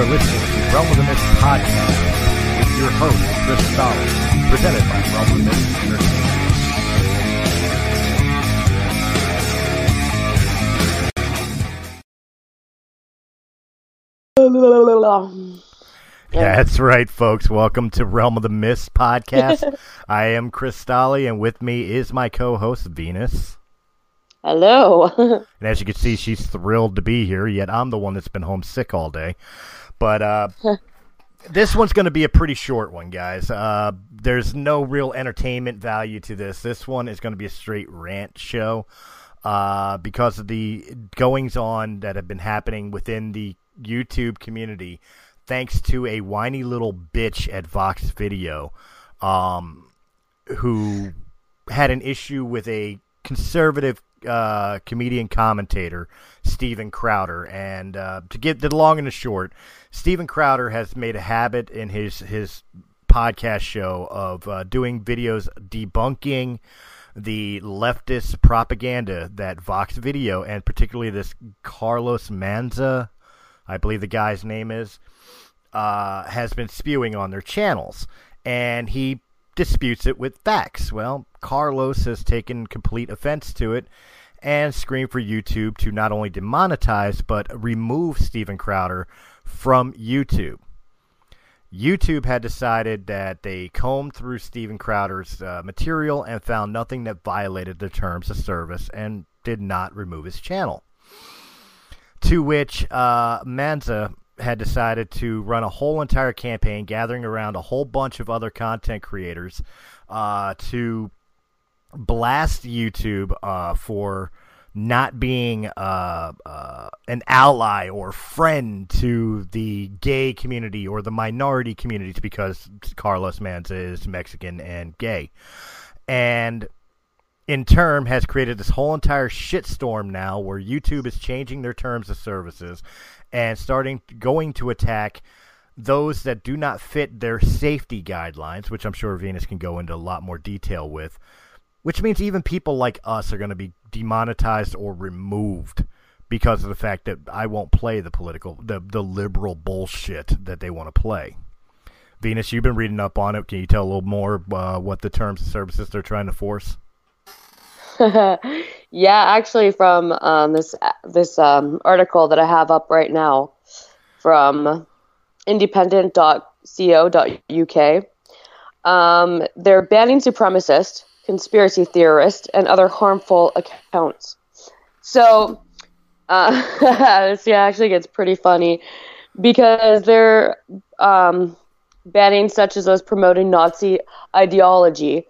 are listening to Realm of the Mist podcast with your host, Chris Stoller, presented by Realm of the Mist Entertainment. That's right, folks. Welcome to Realm of the Mist podcast. I am Chris Stolle, and with me is my co-host Venus. Hello. And as you can see, she's thrilled to be here. Yet I'm the one that's been homesick all day. But uh, this one's going to be a pretty short one, guys. Uh, there's no real entertainment value to this. This one is going to be a straight rant show uh, because of the goings on that have been happening within the YouTube community, thanks to a whiny little bitch at Vox Video, um, who had an issue with a conservative uh, comedian commentator, Steven Crowder. And uh, to get the long and the short, Steven Crowder has made a habit in his his podcast show of uh, doing videos debunking the leftist propaganda that Vox Video and particularly this Carlos Manza, I believe the guy's name is, uh, has been spewing on their channels. And he disputes it with facts. Well, Carlos has taken complete offense to it and screamed for YouTube to not only demonetize but remove Steven Crowder from YouTube. YouTube had decided that they combed through Steven Crowder's uh, material and found nothing that violated the terms of service and did not remove his channel. To which uh, Manza had decided to run a whole entire campaign gathering around a whole bunch of other content creators uh, to blast YouTube uh, for not being uh, uh, an ally or friend to the gay community or the minority communities because Carlos Manza is Mexican and gay. And in turn has created this whole entire shitstorm now where YouTube is changing their terms of services and starting going to attack those that do not fit their safety guidelines, which I'm sure Venus can go into a lot more detail with, which means even people like us are going to be demonetized or removed because of the fact that I won't play the political, the, the liberal bullshit that they want to play. Venus, you've been reading up on it. Can you tell a little more uh, what the terms of services they're trying to force? yeah, actually, from um, this this um, article that I have up right now from independent.co.uk, um, they're banning supremacist, conspiracy theorists, and other harmful accounts. So, uh, this actually gets pretty funny because they're um, banning such as those promoting Nazi ideology.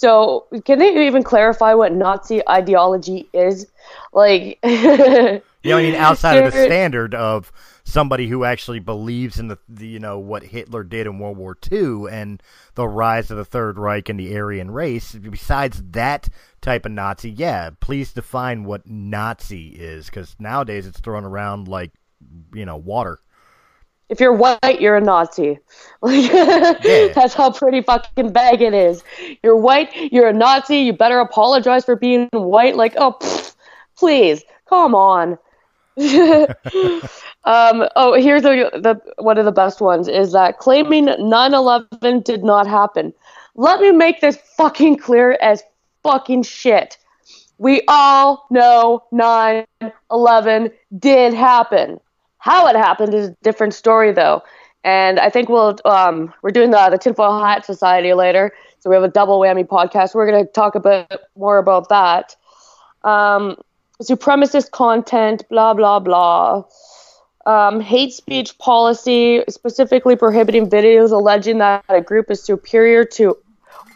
So, can they even clarify what Nazi ideology is? Like, yeah, I mean, outside of the standard of somebody who actually believes in the, the, you know what Hitler did in World War II and the rise of the Third Reich and the Aryan race. Besides that type of Nazi, yeah, please define what Nazi is because nowadays it's thrown around like you know water if you're white, you're a Nazi. Like, yeah. that's how pretty fucking bag it is. You're white, you're a Nazi. You better apologize for being white. Like, oh, pff, please, come on. um, oh, here's the, the one of the best ones is that claiming 9/11 did not happen. Let me make this fucking clear as fucking shit. We all know 9/11 did happen. How it happened is a different story, though. And I think we'll um, we're doing the the Tinfoil Hat Society later, so we have a double whammy podcast. We're going to talk a bit more about that. Um, supremacist content, blah blah blah. Um, hate speech policy, specifically prohibiting videos alleging that a group is superior to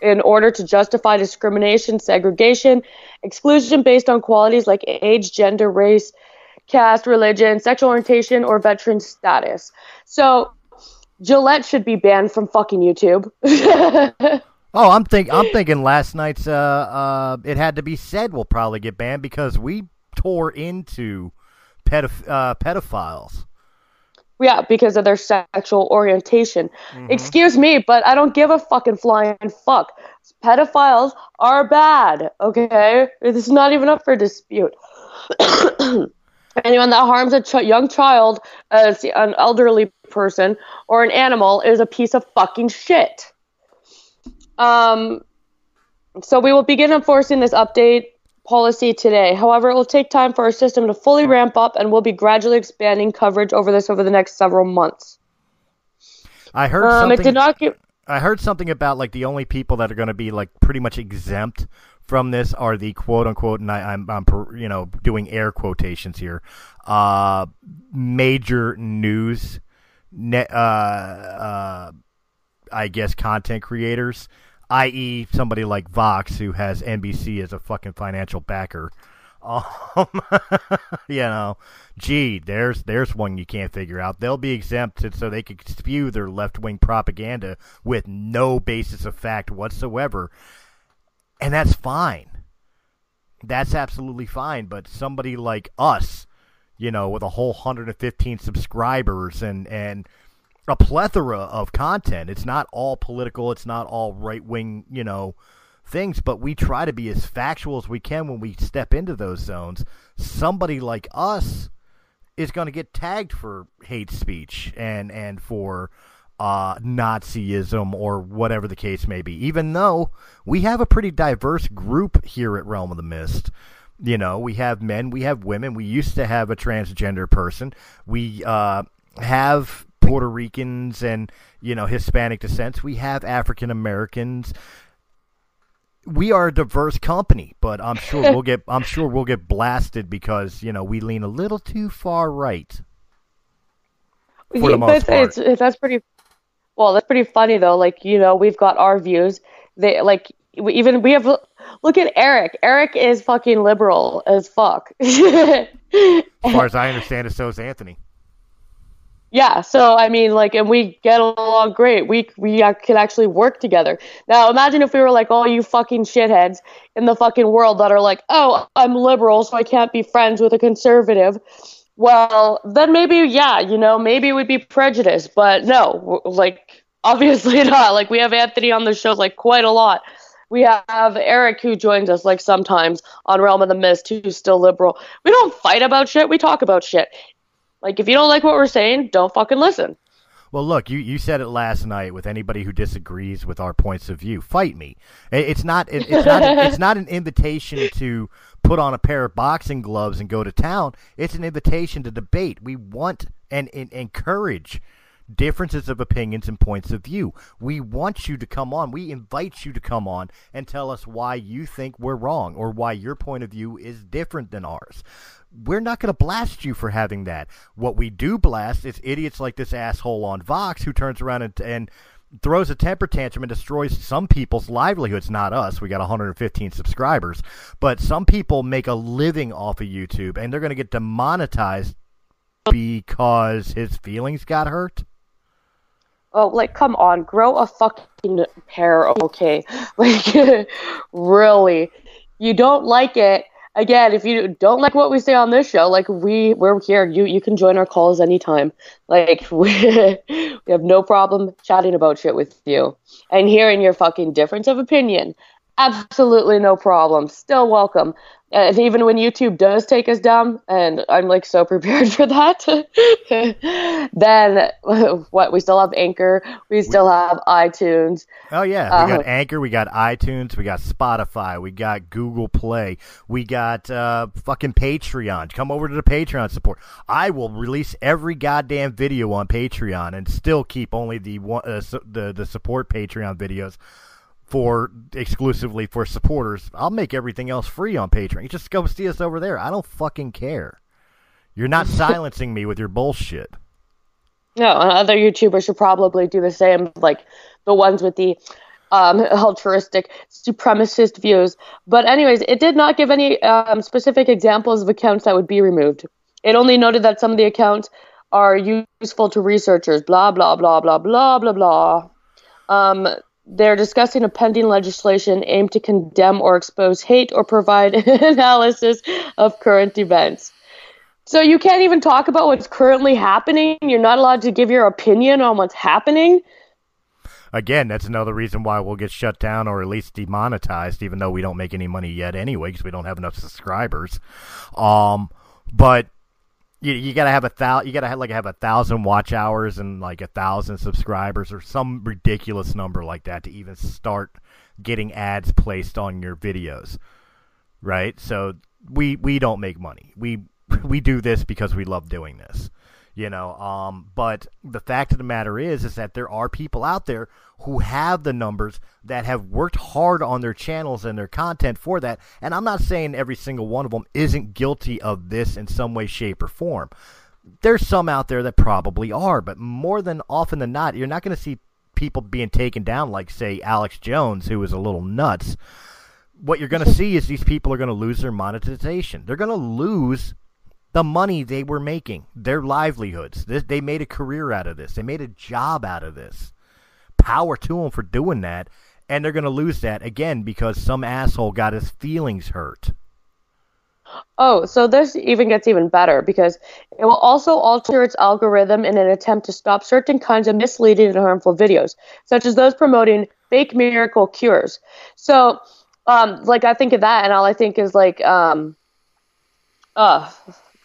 in order to justify discrimination, segregation, exclusion based on qualities like age, gender, race, caste, religion, sexual orientation, or veteran status. So Gillette should be banned from fucking YouTube. oh, I'm think I'm thinking last night's uh uh it had to be said will probably get banned because we tore into pedoph- uh, pedophiles. Yeah, because of their sexual orientation. Mm-hmm. Excuse me, but I don't give a fucking flying fuck. Pedophiles are bad, okay? This is not even up for dispute. Anyone that harms a ch- young child, as an elderly person, or an animal is a piece of fucking shit. Um, so we will begin enforcing this update policy today. However, it will take time for our system to fully ramp up, and we'll be gradually expanding coverage over this over the next several months. I heard Um, something. it did not give. I heard something about like the only people that are going to be like pretty much exempt from this are the quote unquote, and I, I'm, I'm you know doing air quotations here, uh, major news, net, uh, uh, I guess content creators, i.e., somebody like Vox who has NBC as a fucking financial backer. Um, you know, gee, there's there's one you can't figure out. They'll be exempted so they can spew their left wing propaganda with no basis of fact whatsoever, and that's fine. That's absolutely fine. But somebody like us, you know, with a whole 115 subscribers and and a plethora of content. It's not all political. It's not all right wing. You know things, but we try to be as factual as we can when we step into those zones. Somebody like us is going to get tagged for hate speech and and for uh, Nazism or whatever the case may be. Even though we have a pretty diverse group here at Realm of the Mist. You know, we have men, we have women. We used to have a transgender person. We uh, have Puerto Ricans and you know Hispanic descents. We have African Americans we are a diverse company, but I'm sure we'll get I'm sure we'll get blasted because you know we lean a little too far right. For the most part. It's, that's pretty. Well, that's pretty funny though. Like you know, we've got our views. They like we, even we have. Look at Eric. Eric is fucking liberal as fuck. As far as I understand it, so is Anthony. Yeah, so I mean, like, and we get along great. We we can actually work together. Now, imagine if we were like all you fucking shitheads in the fucking world that are like, oh, I'm liberal, so I can't be friends with a conservative. Well, then maybe, yeah, you know, maybe it would be prejudice, but no, like, obviously not. Like, we have Anthony on the show like quite a lot. We have Eric who joins us like sometimes on Realm of the Mist, who's still liberal. We don't fight about shit. We talk about shit. Like, if you don't like what we're saying, don't fucking listen. Well, look, you, you said it last night. With anybody who disagrees with our points of view, fight me. It's not it, it's not it's not an invitation to put on a pair of boxing gloves and go to town. It's an invitation to debate. We want and, and encourage differences of opinions and points of view. We want you to come on. We invite you to come on and tell us why you think we're wrong or why your point of view is different than ours we're not going to blast you for having that. What we do blast is idiots like this asshole on Vox who turns around and, and throws a temper tantrum and destroys some people's livelihoods. Not us. We got 115 subscribers, but some people make a living off of YouTube, and they're going to get demonetized because his feelings got hurt. Oh, like, come on, grow a fucking pair, okay? Like, really, you don't like it again, if you don't like what we say on this show, like we we're here. You you can join our calls anytime. Like we, we have no problem chatting about shit with you and hearing your fucking difference of opinion. Absolutely no problem. Still welcome. And even when YouTube does take us down, and I'm like so prepared for that, then what? We still have Anchor. We still have iTunes. Oh yeah, we got uh, Anchor, we got iTunes, we got Spotify, we got Google Play, we got uh, fucking Patreon. Come over to the Patreon support. I will release every goddamn video on Patreon and still keep only the one, uh, the the support Patreon videos for exclusively for supporters. I'll make everything else free on Patreon. You just go see us over there. I don't fucking care. You're not silencing me with your bullshit. No, other YouTubers should probably do the same, like the ones with the um, altruistic supremacist views. But anyways, it did not give any um, specific examples of accounts that would be removed. It only noted that some of the accounts are useful to researchers. Blah blah blah blah blah blah blah. Um, they're discussing a pending legislation aimed to condemn or expose hate or provide analysis of current events. So you can't even talk about what's currently happening. You're not allowed to give your opinion on what's happening. Again, that's another reason why we'll get shut down or at least demonetized, even though we don't make any money yet anyway because we don't have enough subscribers. Um, but you, you gotta have a thousand. You gotta have like have a thousand watch hours and like a thousand subscribers or some ridiculous number like that to even start getting ads placed on your videos, right? So we we don't make money. We we do this because we love doing this, you know. Um, but the fact of the matter is, is that there are people out there who have the numbers that have worked hard on their channels and their content for that. And I'm not saying every single one of them isn't guilty of this in some way, shape, or form. There's some out there that probably are, but more than often than not, you're not going to see people being taken down like, say, Alex Jones, who is a little nuts. What you're going to see is these people are going to lose their monetization. They're going to lose the money they were making, their livelihoods. They made a career out of this. They made a job out of this power to them for doing that. And they're going to lose that again because some asshole got his feelings hurt. Oh, so this even gets even better because it will also alter its algorithm in an attempt to stop certain kinds of misleading and harmful videos, such as those promoting fake miracle cures. So, um, like I think of that, and all I think is like, um, uh,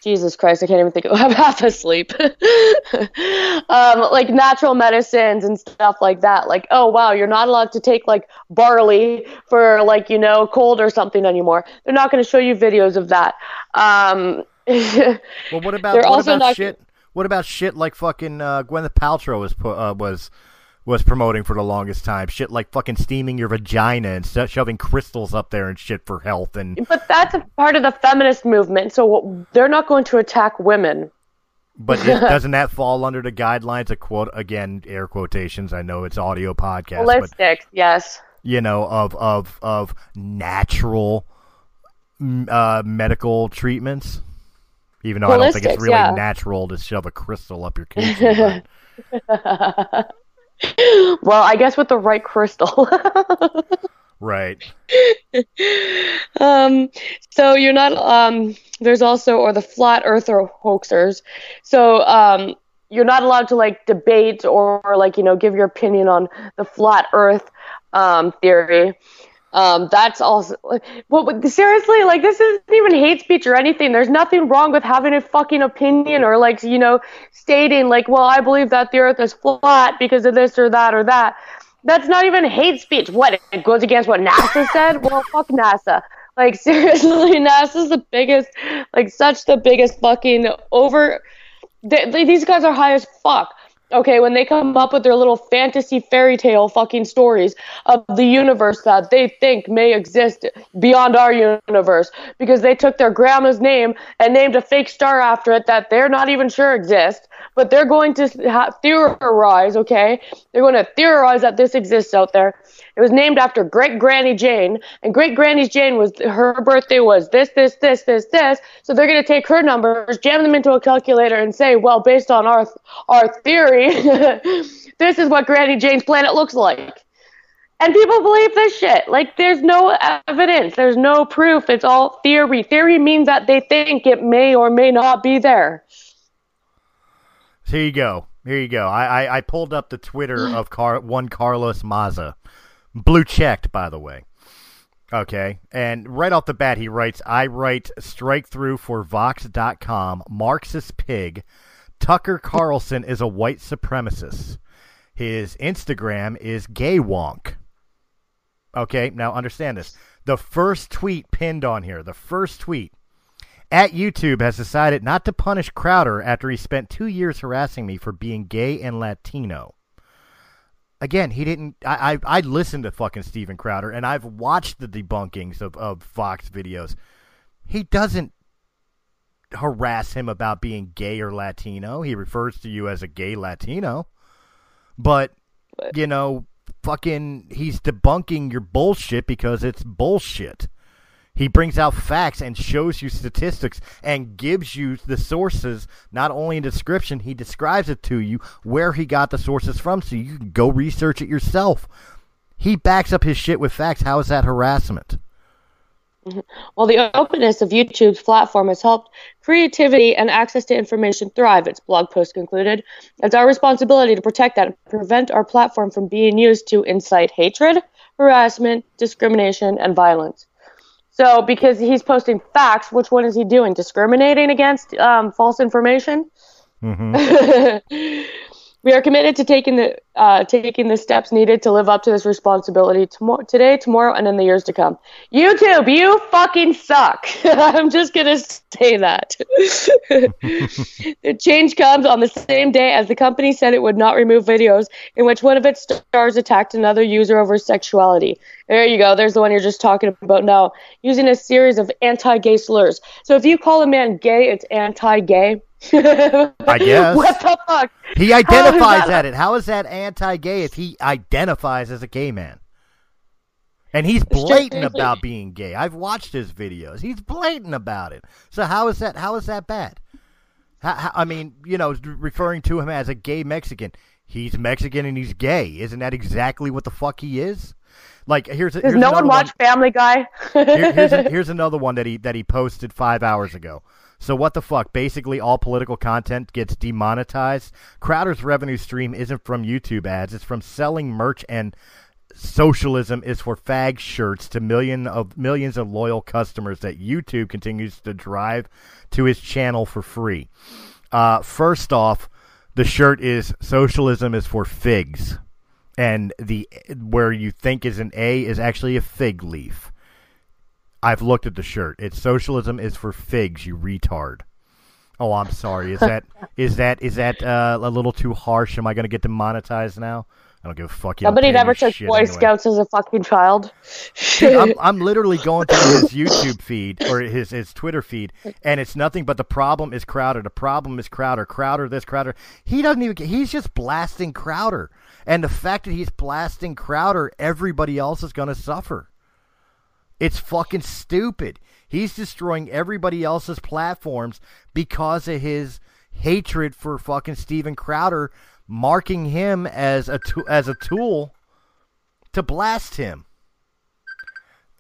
Jesus Christ, I can't even think of I'm half asleep. um, like natural medicines and stuff like that. Like, oh wow, you're not allowed to take like barley for like, you know, cold or something anymore. They're not gonna show you videos of that. Um Well what about what about shit what about shit like fucking uh, Gwyneth Paltrow was put, uh, was was promoting for the longest time. Shit like fucking steaming your vagina and shoving crystals up there and shit for health and. But that's a part of the feminist movement, so they're not going to attack women. But it, doesn't that fall under the guidelines of quote again air quotations? I know it's audio podcast. Holistic, but, yes. You know of of of natural uh, medical treatments. Even though I don't think it's really yeah. natural to shove a crystal up your coochie. well, I guess with the right crystal. right. Um, so you're not. Um, there's also, or the flat earther hoaxers. So um, you're not allowed to like debate or, or like you know give your opinion on the flat Earth um, theory. Um, that's also well, seriously, like this isn't even hate speech or anything. There's nothing wrong with having a fucking opinion or like you know stating like, well, I believe that the Earth is flat because of this or that or that. That's not even hate speech. What it goes against what NASA said? Well, fuck NASA. Like seriously, NASA's the biggest, like such the biggest fucking over. They, they, these guys are high as fuck okay, when they come up with their little fantasy fairy tale fucking stories of the universe that they think may exist beyond our universe because they took their grandma's name and named a fake star after it that they're not even sure exists, but they're going to ha- theorize, okay? They're going to theorize that this exists out there. It was named after Great Granny Jane, and Great Granny Jane was her birthday was this, this, this, this, this. So they're going to take her numbers, jam them into a calculator, and say, well, based on our our theory, this is what Granny Jane's planet looks like. And people believe this shit. Like, there's no evidence, there's no proof. It's all theory. Theory means that they think it may or may not be there. Here you go. Here you go. I, I, I pulled up the Twitter of Car- one Carlos Maza. Blue checked, by the way. Okay. And right off the bat, he writes I write strike through for Vox.com, Marxist pig. Tucker Carlson is a white supremacist. His Instagram is gay wonk. Okay, now understand this. The first tweet pinned on here, the first tweet at YouTube has decided not to punish Crowder after he spent two years harassing me for being gay and Latino again, he didn't. I, I I listened to fucking Steven Crowder, and I've watched the debunkings of of Vox videos. He doesn't harass him about being gay or Latino. He refers to you as a gay Latino, but you know, fucking, he's debunking your bullshit because it's bullshit. He brings out facts and shows you statistics and gives you the sources, not only in description, he describes it to you where he got the sources from so you can go research it yourself. He backs up his shit with facts. How is that harassment? Well, the openness of YouTube's platform has helped creativity and access to information thrive, its blog post concluded. It's our responsibility to protect that and prevent our platform from being used to incite hatred, harassment, discrimination, and violence. So because he's posting facts, which one is he doing? Discriminating against um, false information? Mm-hmm. we are committed to taking the uh, taking the steps needed to live up to this responsibility tomorrow, today, tomorrow, and in the years to come. YouTube, you fucking suck. I'm just gonna say that. the change comes on the same day as the company said it would not remove videos in which one of its stars attacked another user over sexuality. There you go. There's the one you're just talking about now. Using a series of anti-gay slurs. So if you call a man gay, it's anti-gay. I guess. What the fuck? He identifies at it. How is that anti-gay if he identifies as a gay man? And he's blatant about being gay. I've watched his videos. He's blatant about it. So how is that? How is that bad? How, how, I mean, you know, referring to him as a gay Mexican. He's Mexican and he's gay. Isn't that exactly what the fuck he is? Like here's does here's no one watch one. Family Guy? Here, here's, a, here's another one that he that he posted five hours ago. So what the fuck? Basically, all political content gets demonetized. Crowder's revenue stream isn't from YouTube ads; it's from selling merch and socialism is for fag shirts to million of millions of loyal customers that YouTube continues to drive to his channel for free. Uh, first off, the shirt is socialism is for figs, and the where you think is an A is actually a fig leaf. I've looked at the shirt. It's socialism is for figs, you retard. Oh, I'm sorry. Is that is that is that uh, a little too harsh? Am I going to get demonetized now? I don't give a fuck. Nobody never took Boy anyway. Scouts as a fucking child. Dude, I'm, I'm literally going through his YouTube feed or his his Twitter feed, and it's nothing but the problem is Crowder. The problem is Crowder. Crowder this Crowder. He doesn't even. He's just blasting Crowder, and the fact that he's blasting Crowder, everybody else is going to suffer. It's fucking stupid. He's destroying everybody else's platforms because of his hatred for fucking Steven Crowder, marking him as a to- as a tool to blast him.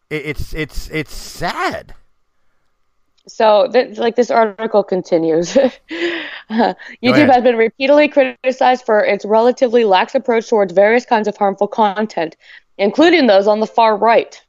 It, it's it's it's sad. So, th- like this article continues. uh, YouTube has been repeatedly criticized for its relatively lax approach towards various kinds of harmful content, including those on the far right.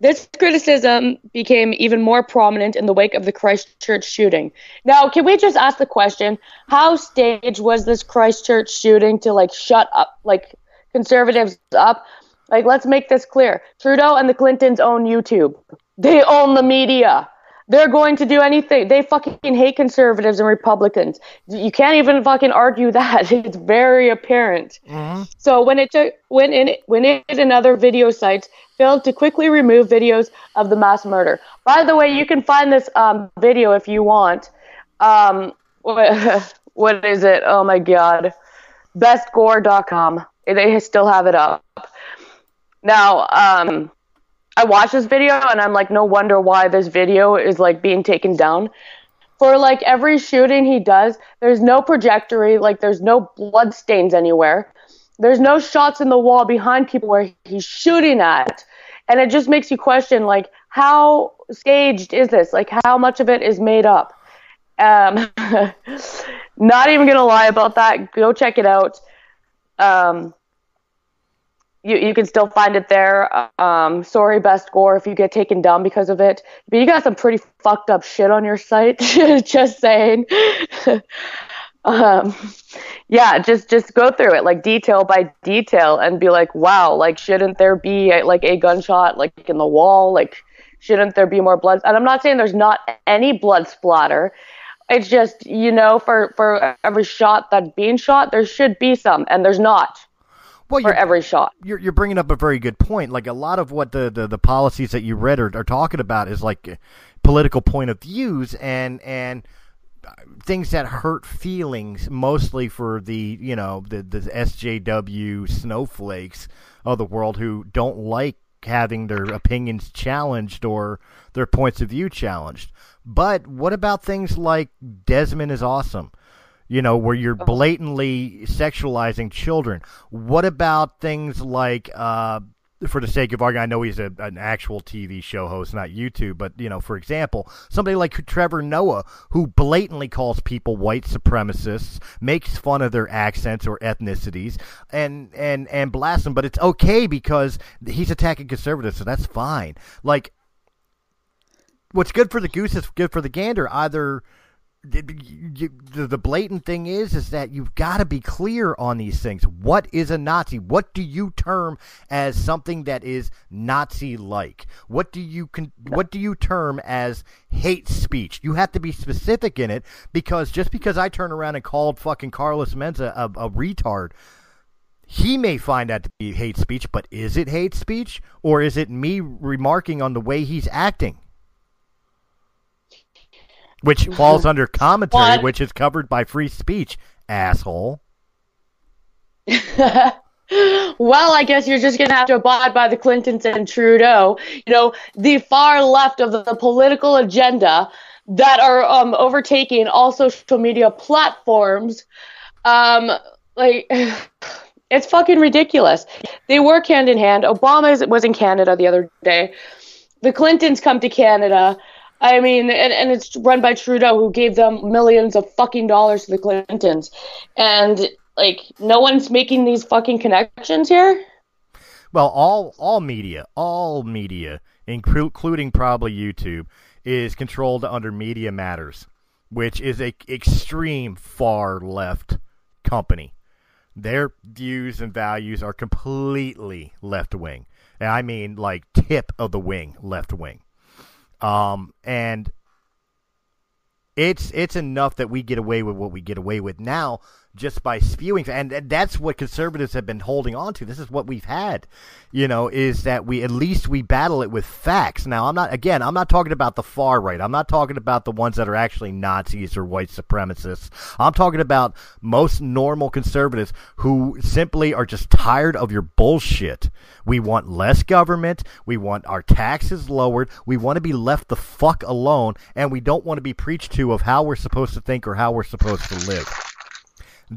This criticism became even more prominent in the wake of the Christchurch shooting. Now, can we just ask the question: How staged was this Christchurch shooting to like shut up, like conservatives up? Like, let's make this clear: Trudeau and the Clintons own YouTube. They own the media. They're going to do anything. They fucking hate conservatives and Republicans. You can't even fucking argue that. It's very apparent. So when it took when in when it and other video sites failed to quickly remove videos of the mass murder. By the way, you can find this um, video if you want. Um, what, what is it? Oh my god, bestgore.com. They still have it up. Now, um, I watched this video and I'm like, no wonder why this video is like being taken down. For like every shooting he does, there's no trajectory, like there's no blood stains anywhere. There's no shots in the wall behind people where he's shooting at. And it just makes you question like how staged is this? Like how much of it is made up? Um not even gonna lie about that. Go check it out. Um you, you can still find it there. Um, sorry, Best Gore, if you get taken down because of it. But you got some pretty fucked up shit on your site. just saying. um, yeah, just just go through it like detail by detail and be like, wow, like shouldn't there be a, like a gunshot like in the wall? Like shouldn't there be more blood? And I'm not saying there's not any blood splatter. It's just you know for for every shot that's being shot, there should be some, and there's not Well, for every shot. you're you're bringing up a very good point. Like a lot of what the, the, the policies that you read are, are talking about is like political point of views and and uh, things that hurt feelings, mostly for the you know the the SJW snowflakes of the world who don't like having their opinions challenged or their points of view challenged. But what about things like Desmond is awesome? You know, where you're blatantly sexualizing children. What about things like, uh, for the sake of argument, I know he's a, an actual TV show host, not YouTube, but, you know, for example, somebody like Trevor Noah, who blatantly calls people white supremacists, makes fun of their accents or ethnicities, and, and, and blasts them, but it's okay because he's attacking conservatives, so that's fine. Like, what's good for the goose is good for the gander. Either the blatant thing is is that you've got to be clear on these things. What is a Nazi? What do you term as something that is Nazi-like? What do you con- what do you term as hate speech? You have to be specific in it because just because I turn around and called fucking Carlos Menza a, a retard, he may find that to be hate speech. But is it hate speech or is it me remarking on the way he's acting? Which falls under commentary, which is covered by free speech, asshole. well, I guess you're just going to have to abide by the Clintons and Trudeau. You know, the far left of the, the political agenda that are um, overtaking all social media platforms. Um, like, it's fucking ridiculous. They work hand in hand. Obama was in Canada the other day. The Clintons come to Canada. I mean, and, and it's run by Trudeau, who gave them millions of fucking dollars to the Clintons. And, like, no one's making these fucking connections here? Well, all all media, all media, including probably YouTube, is controlled under Media Matters, which is a extreme far left company. Their views and values are completely left wing. And I mean like tip of the wing left wing. Um, and it's it's enough that we get away with what we get away with. Now just by spewing and that's what conservatives have been holding on to. This is what we've had you know is that we at least we battle it with facts. Now i'm not again i'm not talking about the far right. I'm not talking about the ones that are actually nazis or white supremacists. I'm talking about most normal conservatives who simply are just tired of your bullshit. We want less government. We want our taxes lowered. We want to be left the fuck alone and we don't want to be preached to of how we're supposed to think or how we're supposed to live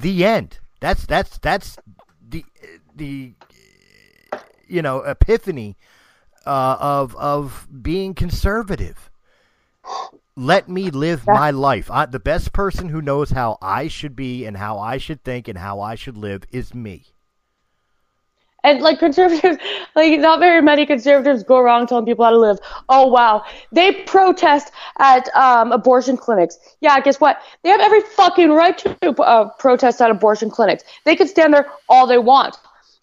the end. That's that's that's the the you know epiphany uh, of of being conservative. Let me live my life. I, the best person who knows how I should be and how I should think and how I should live is me and like conservatives, like not very many conservatives go around telling people how to live. Oh wow, they protest at um, abortion clinics. Yeah, guess what? They have every fucking right to uh, protest at abortion clinics. They could stand there all they want.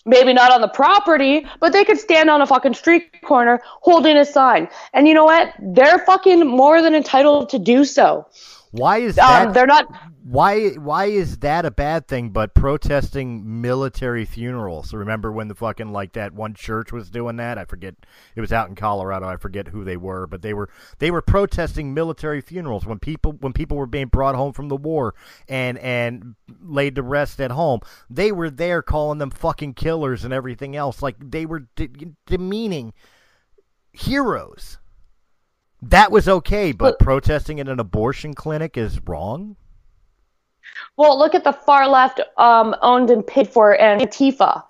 Maybe not on the property, but they could stand on a fucking street corner holding a sign. And you know what? They're fucking more than entitled to do so. Why is um, that? Um, they're not why why is that a bad thing but protesting military funerals? Remember when the fucking like that one church was doing that? I forget. It was out in colorado. I forget who they were but they were they were protesting military funerals when people when people were being brought home from the war and and laid to rest at home. They were there calling them fucking killers and everything else. Like they were de- demeaning heroes. That was okay but, but protesting in an abortion clinic is wrong well, look at the far left um, owned and paid for Antifa.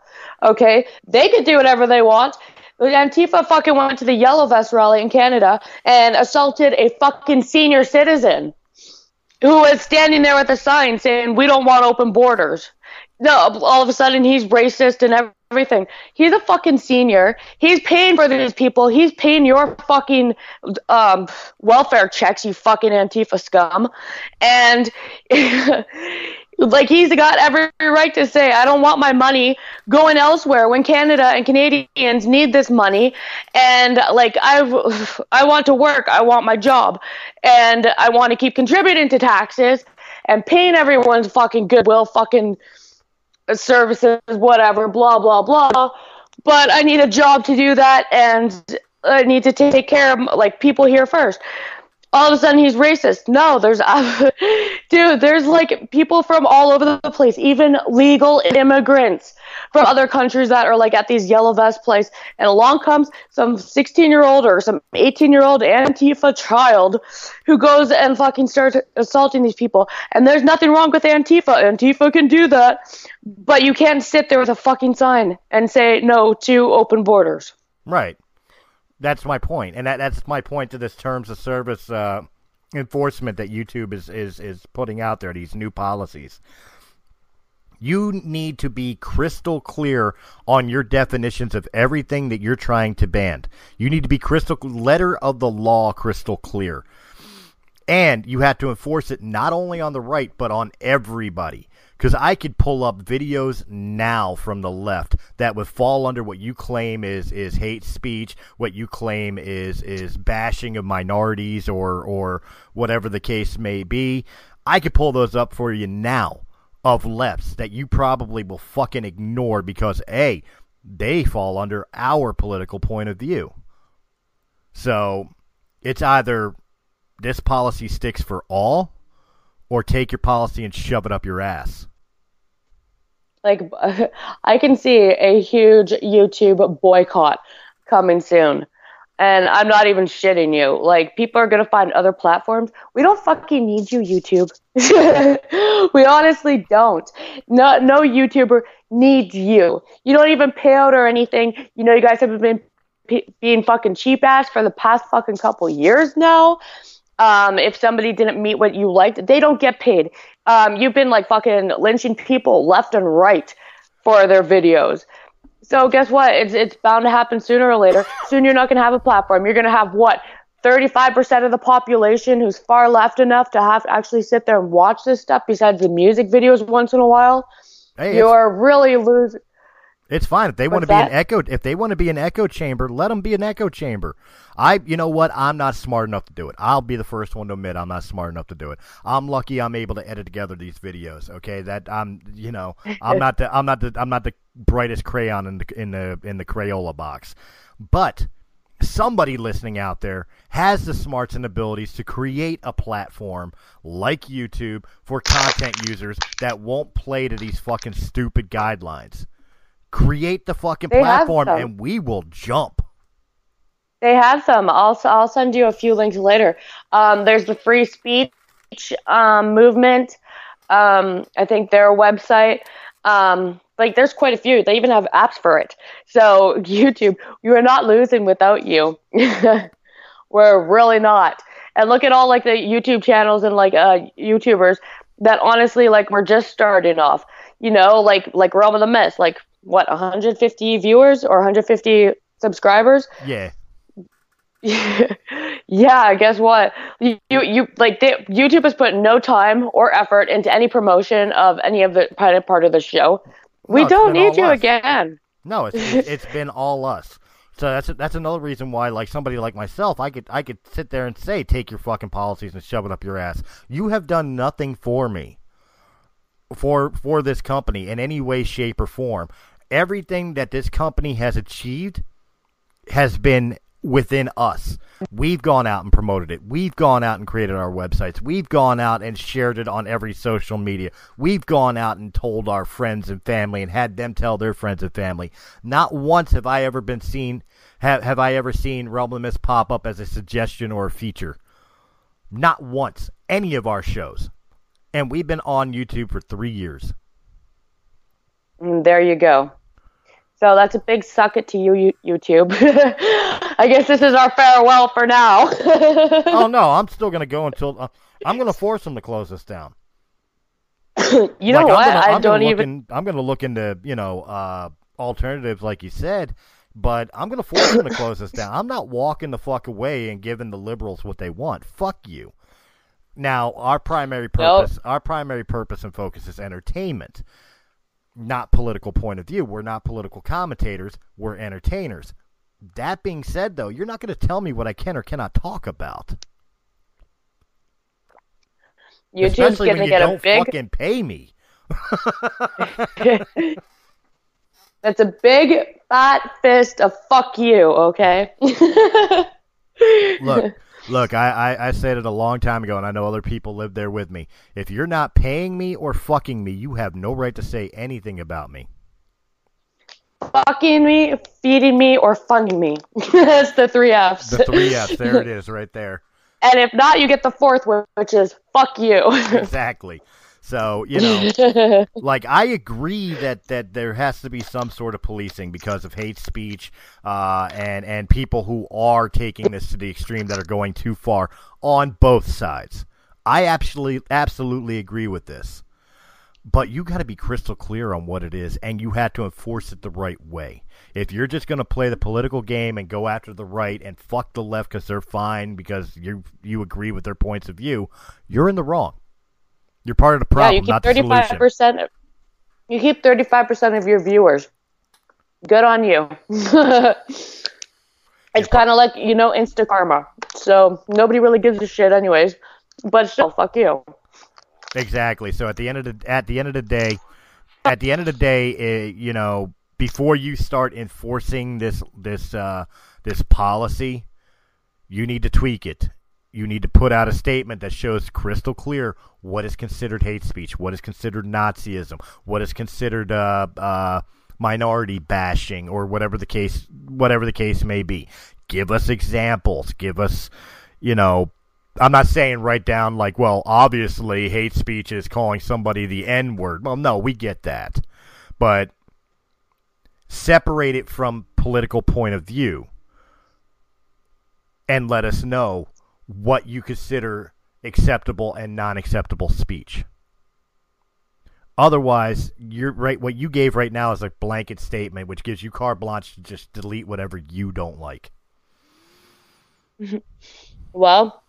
Okay, they could do whatever they want. Antifa fucking went to the Yellow Vest rally in Canada and assaulted a fucking senior citizen who was standing there with a sign saying, "We don't want open borders." No, all of a sudden he's racist and everything. He's a fucking senior. He's paying for these people. He's paying your fucking um, welfare checks, you fucking Antifa scum. And like he's got every right to say, I don't want my money going elsewhere when Canada and Canadians need this money. And like I, I want to work. I want my job, and I want to keep contributing to taxes and paying everyone's fucking goodwill, fucking services, whatever, blah, blah, blah. But I need a job to do that, and I need to take care of like people here first all of a sudden he's racist. No, there's, dude, there's like people from all over the place, even legal immigrants from other countries that are like at these yellow vest place. And along comes some 16 year old or some 18 year old Antifa child who goes and fucking starts assaulting these people. And there's nothing wrong with Antifa. Antifa can do that. But you can't sit there with a fucking sign and say no to open borders. Right. That's my point, and that, that's my point to this terms of service uh, enforcement that YouTube is, is is putting out there. These new policies. You need to be crystal clear on your definitions of everything that you're trying to ban. You need to be crystal letter of the law crystal clear. And you have to enforce it not only on the right but on everybody because I could pull up videos now from the left that would fall under what you claim is is hate speech, what you claim is is bashing of minorities or or whatever the case may be. I could pull those up for you now of lefts that you probably will fucking ignore because a they fall under our political point of view. So it's either this policy sticks for all or take your policy and shove it up your ass. Like, I can see a huge YouTube boycott coming soon. And I'm not even shitting you. Like, people are going to find other platforms. We don't fucking need you, YouTube. we honestly don't. No, no YouTuber needs you. You don't even pay out or anything. You know, you guys have been p- being fucking cheap ass for the past fucking couple years now. Um, if somebody didn't meet what you liked, they don't get paid. Um, you've been like fucking lynching people left and right for their videos. So guess what? It's it's bound to happen sooner or later. Soon you're not gonna have a platform. You're gonna have what? 35% of the population who's far left enough to have to actually sit there and watch this stuff besides the music videos once in a while. Hey, you're really losing. It's fine if they want to be an echo. If they want to be an echo chamber, let them be an echo chamber. I, you know what? I'm not smart enough to do it. I'll be the first one to admit I'm not smart enough to do it. I'm lucky I'm able to edit together these videos. Okay, that I'm, you know, I'm not the, I'm not the, I'm not the brightest crayon in the in the in the Crayola box, but somebody listening out there has the smarts and abilities to create a platform like YouTube for content users that won't play to these fucking stupid guidelines. Create the fucking they platform and we will jump. They have some. I'll I'll send you a few links later. Um, there's the free speech um, movement. Um, I think their website. Um, like there's quite a few. They even have apps for it. So YouTube, you are not losing without you. We're really not. And look at all like the YouTube channels and like uh, YouTubers that honestly like we're just starting off. You know, like like Realm of the Mist, like what 150 viewers or 150 subscribers. Yeah. yeah, guess what? You you like they, YouTube has put no time or effort into any promotion of any of the part of the show. We no, don't need you us. again. No, it's it's been all us. So that's that's another reason why, like somebody like myself, I could I could sit there and say, take your fucking policies and shove it up your ass. You have done nothing for me, for for this company in any way, shape, or form. Everything that this company has achieved has been within us. We've gone out and promoted it. We've gone out and created our websites. We've gone out and shared it on every social media. We've gone out and told our friends and family and had them tell their friends and family. Not once have I ever been seen have have I ever seen Realm of Mist pop up as a suggestion or a feature. Not once. Any of our shows. And we've been on YouTube for three years. Mm, there you go. So that's a big suck it to you, YouTube. I guess this is our farewell for now. oh no, I'm still gonna go until uh, I'm gonna force them to close this down. you like, know what? Gonna, I don't even. In, I'm gonna look into you know uh, alternatives, like you said, but I'm gonna force them to close this down. I'm not walking the fuck away and giving the liberals what they want. Fuck you. Now, our primary purpose, nope. our primary purpose and focus is entertainment not political point of view. We're not political commentators. We're entertainers. That being said, though, you're not going to tell me what I can or cannot talk about. YouTube's Especially when you get don't a big... fucking pay me. That's a big fat fist of fuck you, okay? Look, Look, I, I, I, said it a long time ago, and I know other people live there with me. If you're not paying me or fucking me, you have no right to say anything about me. Fucking me, feeding me, or funding me. That's the three F's. The three F's. There it is, right there. And if not, you get the fourth one, which is fuck you. exactly. So you know, like I agree that that there has to be some sort of policing because of hate speech, uh, and and people who are taking this to the extreme that are going too far on both sides. I absolutely absolutely agree with this. but you got to be crystal clear on what it is, and you have to enforce it the right way. If you're just going to play the political game and go after the right and fuck the left because they're fine because you you agree with their points of view, you're in the wrong. You're part of the problem, yeah, you keep not the solution. 35%, you keep 35% of your viewers. Good on you. it's kind of like, you know, insta karma. So nobody really gives a shit anyways. But still, fuck you. Exactly. So at the end of the at the end of the day, at the end of the day, uh, you know, before you start enforcing this this uh, this policy, you need to tweak it. You need to put out a statement that shows crystal clear what is considered hate speech, what is considered Nazism, what is considered uh, uh, minority bashing, or whatever the case whatever the case may be. Give us examples. Give us, you know, I'm not saying write down like, well, obviously hate speech is calling somebody the N word. Well, no, we get that. But separate it from political point of view and let us know what you consider acceptable and non-acceptable speech. Otherwise, you're right. What you gave right now is a blanket statement, which gives you carte blanche to just delete whatever you don't like. Well,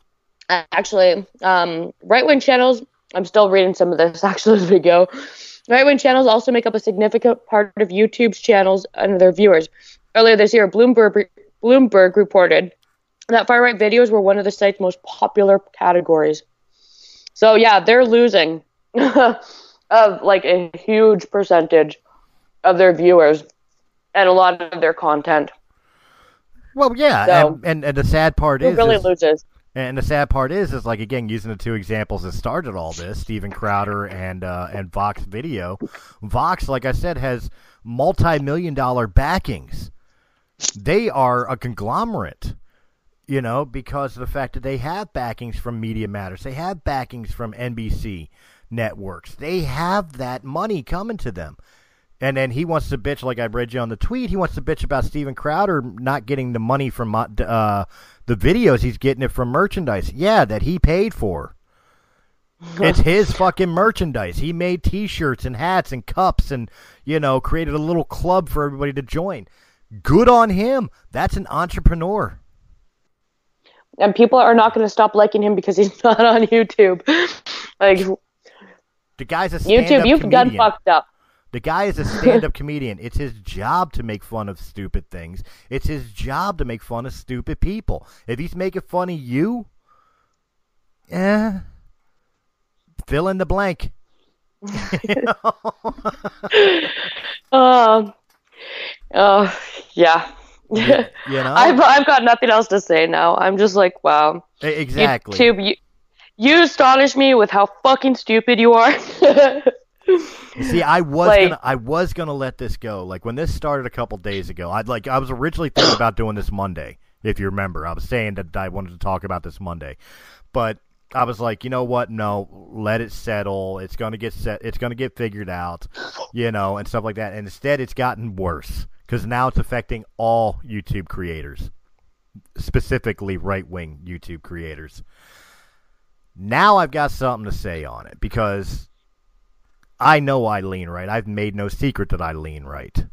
actually, um, right wing channels. I'm still reading some of this actually as we go. Right wing channels also make up a significant part of YouTube's channels and their viewers. Earlier this year, Bloomberg Bloomberg reported that far right videos were one of the site's most popular categories. So yeah, they're losing of like a huge percentage of their viewers and a lot of their content. Well, yeah, So- and, and and the sad part Who is, really is loses? And the sad part is, is like again using the two examples that started all this, Steven Crowder and uh, and Vox Video. Vox, like I said, has multi-million dollar backings. They are a conglomerate, you know, because of the fact that they have backings from Media Matters. They have backings from NBC networks. They have that money coming to them. And then he wants to bitch, like I read you on the tweet. He wants to bitch about Steven Crowder not getting the money from uh, the videos. He's getting it from merchandise. Yeah, that he paid for. it's his fucking merchandise. He made T-shirts and hats and cups, and you know, created a little club for everybody to join. Good on him. That's an entrepreneur. And people are not going to stop liking him because he's not on YouTube. like The guy's a YouTube, you've comedian. done fucked up. The guy is a stand-up comedian. It's his job to make fun of stupid things. It's his job to make fun of stupid people. If he's making fun of you, eh, fill in the blank. Um, oh yeah. You know, I've I've got nothing else to say now. I'm just like, wow. Exactly. YouTube, you, you astonish me with how fucking stupid you are. See, I was Like- gonna, I was gonna let this go. Like when this started a couple days ago, I'd like, I was originally thinking about doing this Monday. If you remember, I was saying that I wanted to talk about this Monday, but I was like, you know what? No, let it settle. It's gonna get set. It's gonna get figured out, you know, and stuff like that. And instead, it's gotten worse because now it's affecting all YouTube creators, specifically right wing YouTube creators. Now I've got something to say on it because I know I lean right. I've made no secret that I lean right.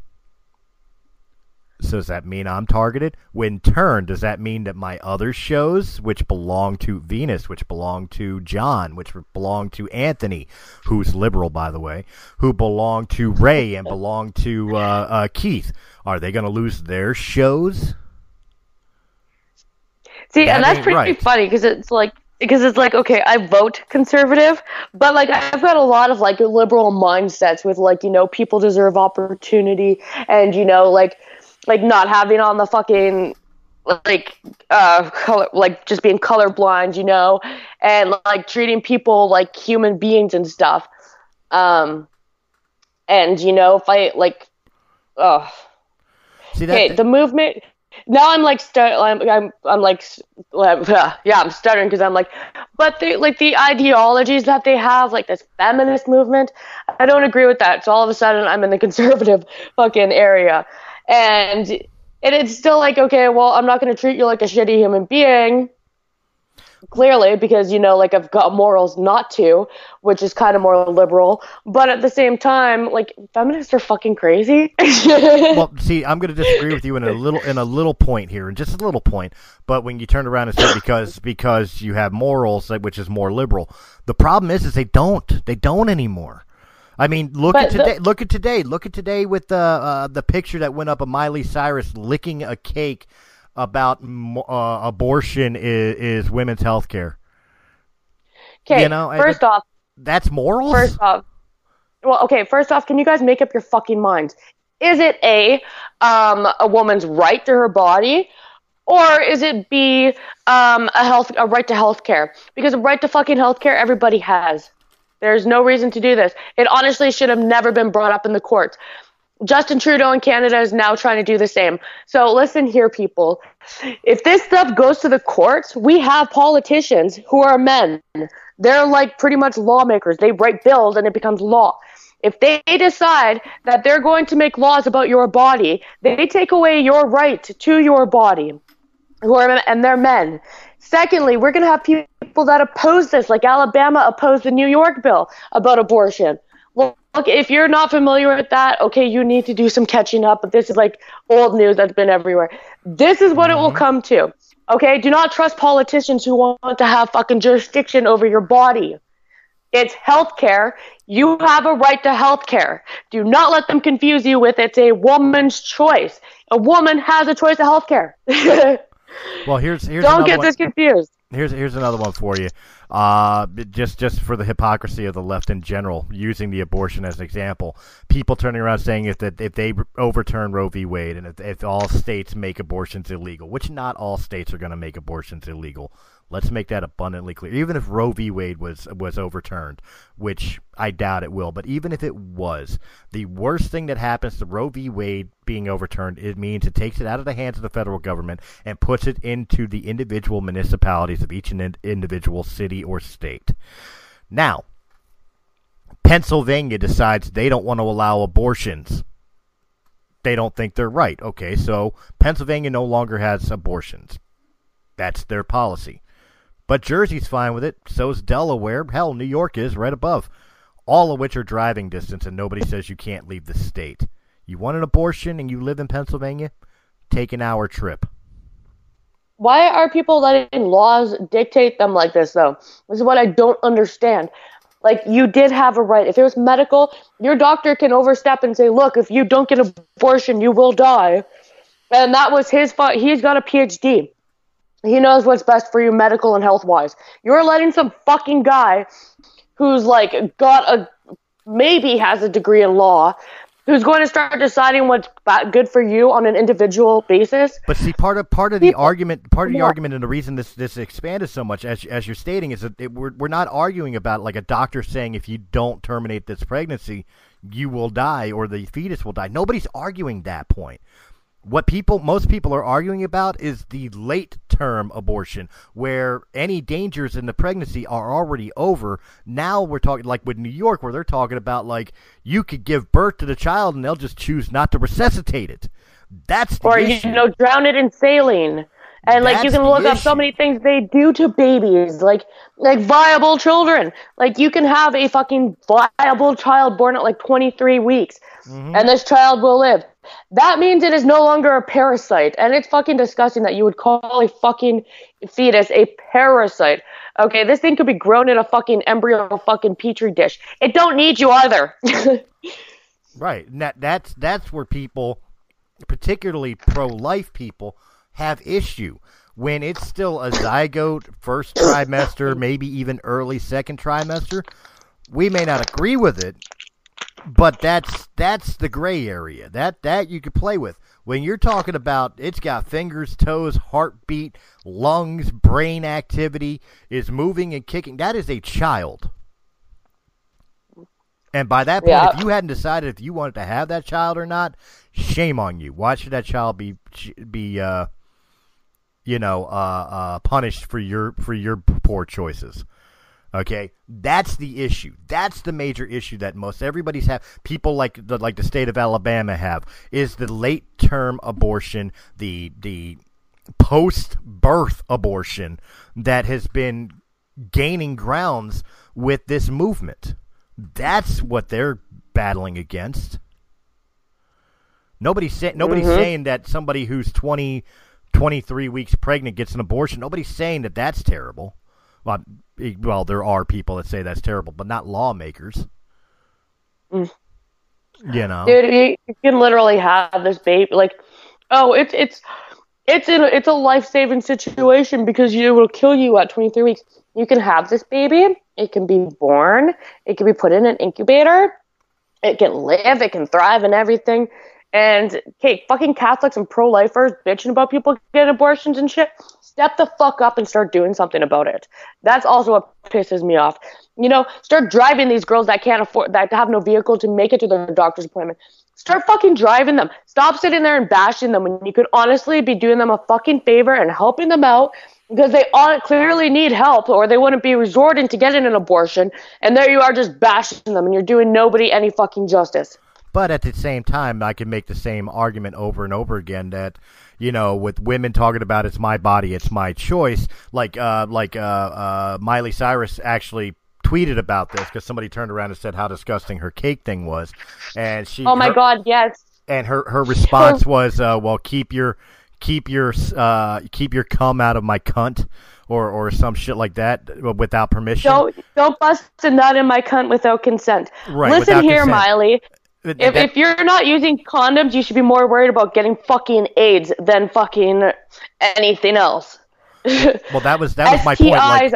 So does that mean I'm targeted? When turn, does that mean that my other shows, which belong to Venus, which belong to John, which belong to Anthony, who's liberal by the way, who belong to Ray and belong to uh, uh, Keith, are they going to lose their shows? See, That and that's pretty right. funny because it's like because it's like okay, I vote conservative, but like I've got a lot of like liberal mindsets with like you know people deserve opportunity and you know like like not having on the fucking like uh color like just being colorblind, you know, and like treating people like human beings and stuff. Um, and you know if I like, oh. See that? Okay, the movement. Now I'm like start. I'm I'm, I'm like like, yeah, I'm stuttering because I'm like, but the like the ideologies that they have, like this feminist movement, I don't agree with that. So all of a sudden I'm in the conservative fucking area, and and it's still like okay, well I'm not going to treat you like a shitty human being. clearly because you know like i've got morals not to which is kind of more liberal. But at the same time like feminists are fucking crazy. Well see i'm going to disagree with you in a little in a little point here and just a little point. But when you turn around and say because because you have morals which is more liberal. The problem is is they don't. They don't anymore I mean, look but at today. The, look at today. Look at today with the uh, the picture that went up of Miley Cyrus licking a cake about uh, abortion is, is women's health care. Okay, you know, first off, that's morals. First off, well, okay. First off, can you guys make up your fucking minds? Is it a um, a woman's right to her body, or is it B um, a health a right to health care? Because a right to fucking health care everybody has. There's no reason to do this. It honestly should have never been brought up in the courts. Justin Trudeau in Canada is now trying to do the same. So listen here, people. If this stuff goes to the courts, we have politicians who are men. They're like pretty much lawmakers. They write bills and it becomes law. If they decide that they're going to make laws about your body, they take away your right to your body. Who are and they're men. Secondly, we're going to have people that oppose this, like Alabama opposed the New York bill about abortion. Look, if you're not familiar with that, okay, you need to do some catching up, but this is like old news that's been everywhere. This is what mm-hmm. it will mm-hmm. come to. Okay, do not trust politicians who want to have fucking jurisdiction over your body. It's health care. You have a right to health care. Do not let them confuse you with it's a woman's choice. A woman has a choice of health care. well, here's here's don't get one. this confused. Here's here's another one for you. Uh, just just for the hypocrisy of the left in general, using the abortion as an example, people turning around saying if that if they overturn Roe v. Wade and if, if all states make abortions illegal, which not all states are going to make abortions illegal, Let's make that abundantly clear. Even if Roe v. Wade was was overturned, which I doubt it will, but even if it was, the worst thing that happens to Roe v. Wade being overturned, it means it takes it out of the hands of the federal government and puts it into the individual municipalities of each individual city or state. Now, Pennsylvania decides they don't want to allow abortions. They don't think they're right. Okay, so Pennsylvania no longer has abortions. That's their policy. But Jersey's fine with it. So's Delaware. Hell, New York is right above. All of which are driving distance, and nobody says you can't leave the state. You want an abortion and you live in Pennsylvania? Take an hour trip. Why are people letting laws dictate them like this, though? This is what I don't understand. Like, you did have a right. If it was medical, your doctor can overstep and say, look, if you don't get an abortion, you will die. And that was his fault. He's got a PhD. He knows what's best for you medical and health wise. You're letting some fucking guy who's like got a maybe has a degree in law who's going to start deciding what's good for you on an individual basis. But see, part of part of the People, argument, part of the yeah. argument, and the reason this this expanded so much, as as you're stating, is that it, we're we're not arguing about like a doctor saying if you don't terminate this pregnancy, you will die or the fetus will die. Nobody's arguing that point. What people, most people are arguing about is the late term abortion, where any dangers in the pregnancy are already over. Now we're talking like with New York, where they're talking about like you could give birth to the child and they'll just choose not to resuscitate it. That's or issue. you know drown it in saline. And like That's you can look up so many things they do to babies, like like viable children. Like you can have a fucking viable child born at like 23 weeks, mm-hmm. and this child will live. That means it is no longer a parasite, and it's fucking disgusting that you would call a fucking fetus a parasite. Okay, this thing could be grown in a fucking embryo fucking petri dish. It don't need you either. right. That that's that's where people, particularly pro-life people, have issue when it's still a zygote first trimester, maybe even early second trimester. We may not agree with it, but that's that's the gray area. That that you could play with. When you're talking about it's got fingers, toes, heartbeat, lungs, brain activity, is moving and kicking. That is a child. And by that point, yeah. if you hadn't decided if you wanted to have that child or not, shame on you. Why should that child be be uh, you know uh, uh, punished for your for your poor choices? Okay, that's the issue. That's the major issue that most everybody's have. People like the like the state of Alabama have is the late term abortion, the the post birth abortion that has been gaining grounds with this movement. That's what they're battling against. Nobody's, say, nobody's mm-hmm. saying that somebody who's 20, 23 weeks pregnant gets an abortion. Nobody's saying that that's terrible. Well, well, there are people that say that's terrible, but not lawmakers. Mm. You know, dude, you can literally have this baby. Like, oh, it's it's it's in a, it's a life saving situation because you will kill you at 23 weeks. You can have this baby. It can be born. It can be put in an incubator. It can live. It can thrive and everything. And okay, fucking Catholics and pro lifers bitching about people getting abortions and shit. Step the fuck up and start doing something about it. That's also what pisses me off. You know, start driving these girls that can't afford that have no vehicle to make it to their doctor's appointment. Start fucking driving them. Stop sitting there and bashing them when you could honestly be doing them a fucking favor and helping them out because they clearly need help or they wouldn't be resorting to getting an abortion. And there you are just bashing them and you're doing nobody any fucking justice. But at the same time, I can make the same argument over and over again that you know, with women talking about it's my body, it's my choice. Like, uh, like uh, uh, Miley Cyrus actually tweeted about this because somebody turned around and said how disgusting her cake thing was, and she. Oh my her, God! Yes. And her her response was, uh, "Well, keep your keep your uh, keep your cum out of my cunt." Or, or some shit like that without permission. Don't don't bust a nut in my cunt without consent. Right, Listen here, consent. Miley. If, that, if you're not using condoms, you should be more worried about getting fucking AIDS than fucking anything else. well, that was that was my point. Like,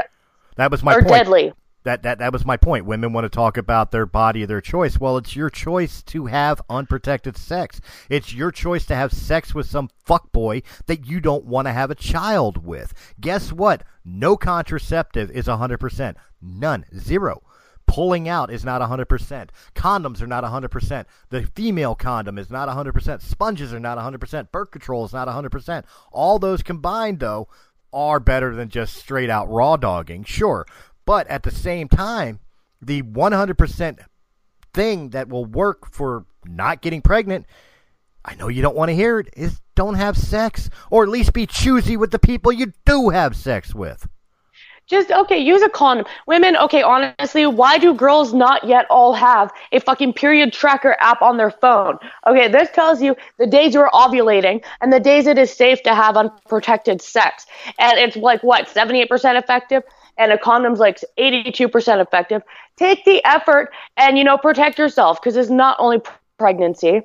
that was my are point. deadly. That, that that was my point. Women want to talk about their body, their choice. Well, it's your choice to have unprotected sex. It's your choice to have sex with some fuckboy that you don't want to have a child with. Guess what? No contraceptive is 100%. None. Zero. Pulling out is not 100%. Condoms are not 100%. The female condom is not 100%. Sponges are not 100%. Birth control is not 100%. All those combined, though, are better than just straight out raw dogging, sure. But at the same time, the 100% thing that will work for not getting pregnant, I know you don't want to hear it, is don't have sex. Or at least be choosy with the people you do have sex with. Just okay, use a condom. Women, okay, honestly, why do girls not yet all have a fucking period tracker app on their phone? Okay, this tells you the days you're ovulating and the days it is safe to have unprotected sex. And it's like what, 78% effective? And a condom's like 82% effective. Take the effort and, you know, protect yourself because it's not only pregnancy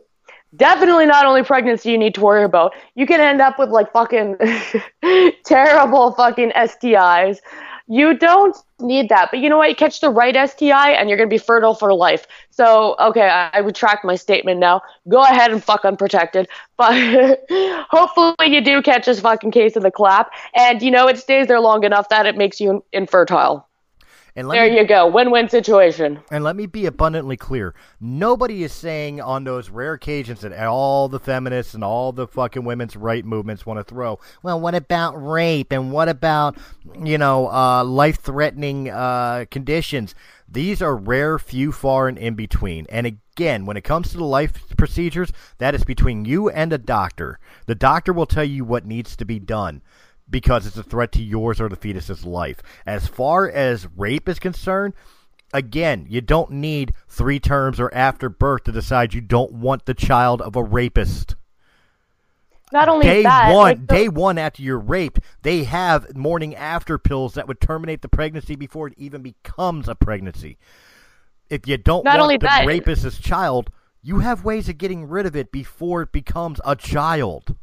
definitely not only pregnancy you need to worry about. You can end up with like fucking terrible fucking STIs. You don't need that. But you know what? You catch the right STI and you're going to be fertile for life. So, okay, I, I retract my statement now. Go ahead and fuck unprotected. But hopefully you do catch this fucking case of the clap. And, you know, it stays there long enough that it makes you infertile. And there me, you go, win-win situation. And let me be abundantly clear: nobody is saying on those rare occasions that all the feminists and all the fucking women's right movements want to throw. Well, what about rape and what about you know uh, life-threatening uh, conditions? These are rare, few, far, and in between. And again, when it comes to the life procedures, that is between you and a doctor. The doctor will tell you what needs to be done because it's a threat to yours or the fetus's life. As far as rape is concerned, again, you don't need three terms or after birth to decide you don't want the child of a rapist. Not only day that, one, like the- day one after you're raped, they have morning after pills that would terminate the pregnancy before it even becomes a pregnancy. If you don't Not want only the that, rapist's child, you have ways of getting rid of it before it becomes a child.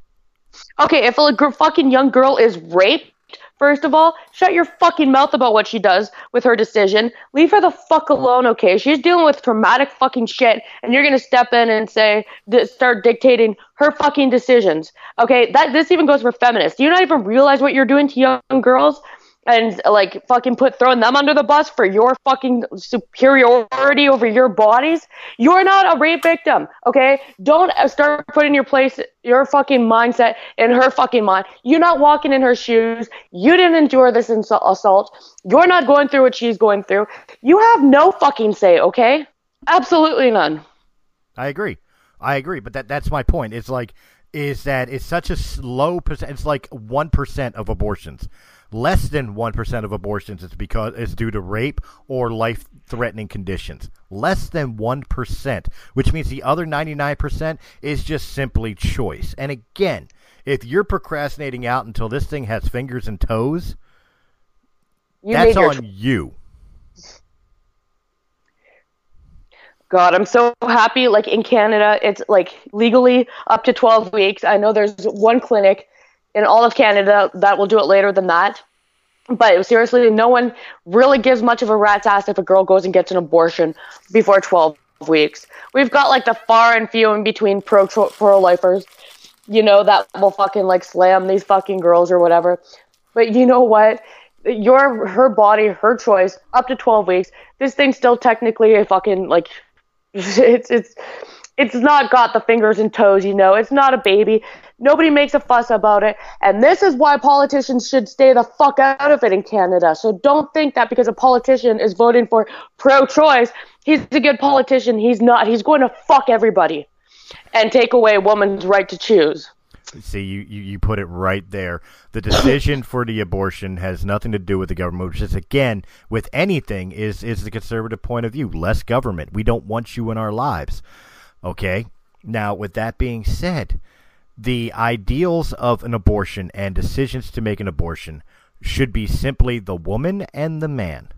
Okay, if a g- fucking young girl is raped, first of all, shut your fucking mouth about what she does with her decision. Leave her the fuck alone, okay? She's dealing with traumatic fucking shit, and you're gonna step in and say, start dictating her fucking decisions. Okay, that this even goes for feminists. Do you not even realize what you're doing to young girls? And like fucking put throwing them under the bus for your fucking superiority over your bodies. You're not a rape victim, okay? Don't uh, start putting your place, your fucking mindset in her fucking mind. You're not walking in her shoes. You didn't endure this assault. You're not going through what she's going through. You have no fucking say, okay? Absolutely none. I agree. I agree, but that that's my point. It's like is that it's such a slow percent. It's like one percent of abortions. Less than one percent of abortions is because is due to rape or life-threatening conditions. Less than one percent, which means the other ninety-nine percent is just simply choice. And again, if you're procrastinating out until this thing has fingers and toes, You that's on you. God, I'm so happy. Like in Canada, it's like legally up to 12 weeks. I know there's one clinic in all of Canada that will do it later than that. But seriously, no one really gives much of a rat's ass if a girl goes and gets an abortion before 12 weeks. We've got like the far and few in between pro pro lifers, you know, that will fucking like slam these fucking girls or whatever. But you know what? Your her body, her choice, up to 12 weeks. This thing's still technically a fucking like it's it's it's not got the fingers and toes, you know. It's not a baby. Nobody makes a fuss about it. And this is why politicians should stay the fuck out of it in Canada. So don't think that because a politician is voting for pro choice, he's a good politician. He's not. He's going to fuck everybody and take away a woman's right to choose. See, you, you, you put it right there. The decision for the abortion has nothing to do with the government, which is again with anything is is the conservative point of view. Less government. We don't want you in our lives. Okay. Now, with that being said, the ideals of an abortion and decisions to make an abortion should be simply the woman and the man.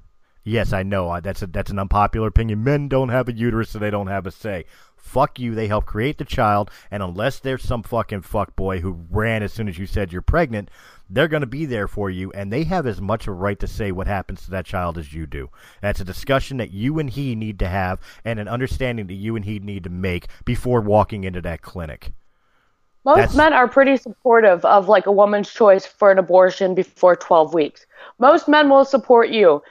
Yes, I know that's a, that's an unpopular opinion. Men don't have a uterus, so they don't have a say. Fuck you. They help create the child, and unless there's some fucking fuck boy who ran as soon as you said you're pregnant, they're going to be there for you, and they have as much a right to say what happens to that child as you do. That's a discussion that you and he need to have, and an understanding that you and he need to make before walking into that clinic. Most That's- men are pretty supportive of like a woman's choice for an abortion before 12 weeks. Most men will support you.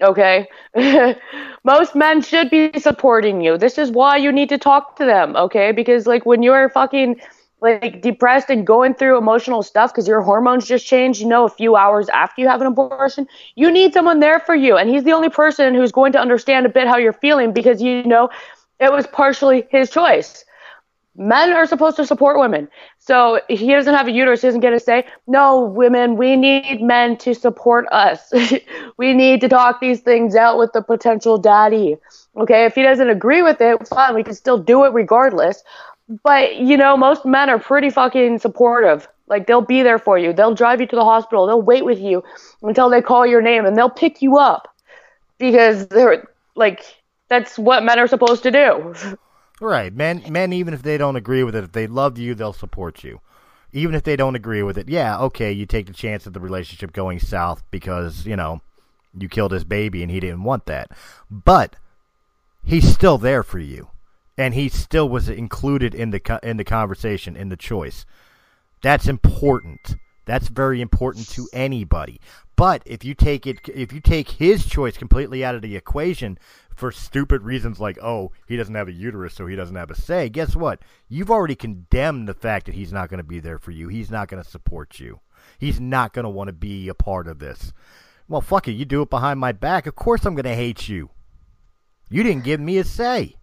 Okay? Most men should be supporting you. This is why you need to talk to them, okay? Because like when you're fucking like depressed and going through emotional stuff because your hormones just change, you know, a few hours after you have an abortion, you need someone there for you. And he's the only person who's going to understand a bit how you're feeling because you know it was partially his choice men are supposed to support women. So he doesn't have a uterus, he doesn't get a say. No, women, we need men to support us. we need to talk these things out with the potential daddy. Okay, if he doesn't agree with it, fine, we can still do it regardless. But you know, most men are pretty fucking supportive. Like they'll be there for you. They'll drive you to the hospital. They'll wait with you until they call your name and they'll pick you up because they're like that's what men are supposed to do. Right. Men men even if they don't agree with it, if they love you, they'll support you. Even if they don't agree with it, yeah, okay, you take the chance of the relationship going south because, you know, you killed his baby and he didn't want that. But he's still there for you. And he still was included in the in the conversation, in the choice. That's important. That's very important to anybody. But if you take it if you take his choice completely out of the equation for stupid reasons like, oh, he doesn't have a uterus, so he doesn't have a say, guess what? You've already condemned the fact that he's not going to be there for you. He's not going to support you. He's not going to want to be a part of this. Well, fuck it. You do it behind my back. Of course I'm going to hate you. You didn't give me a say.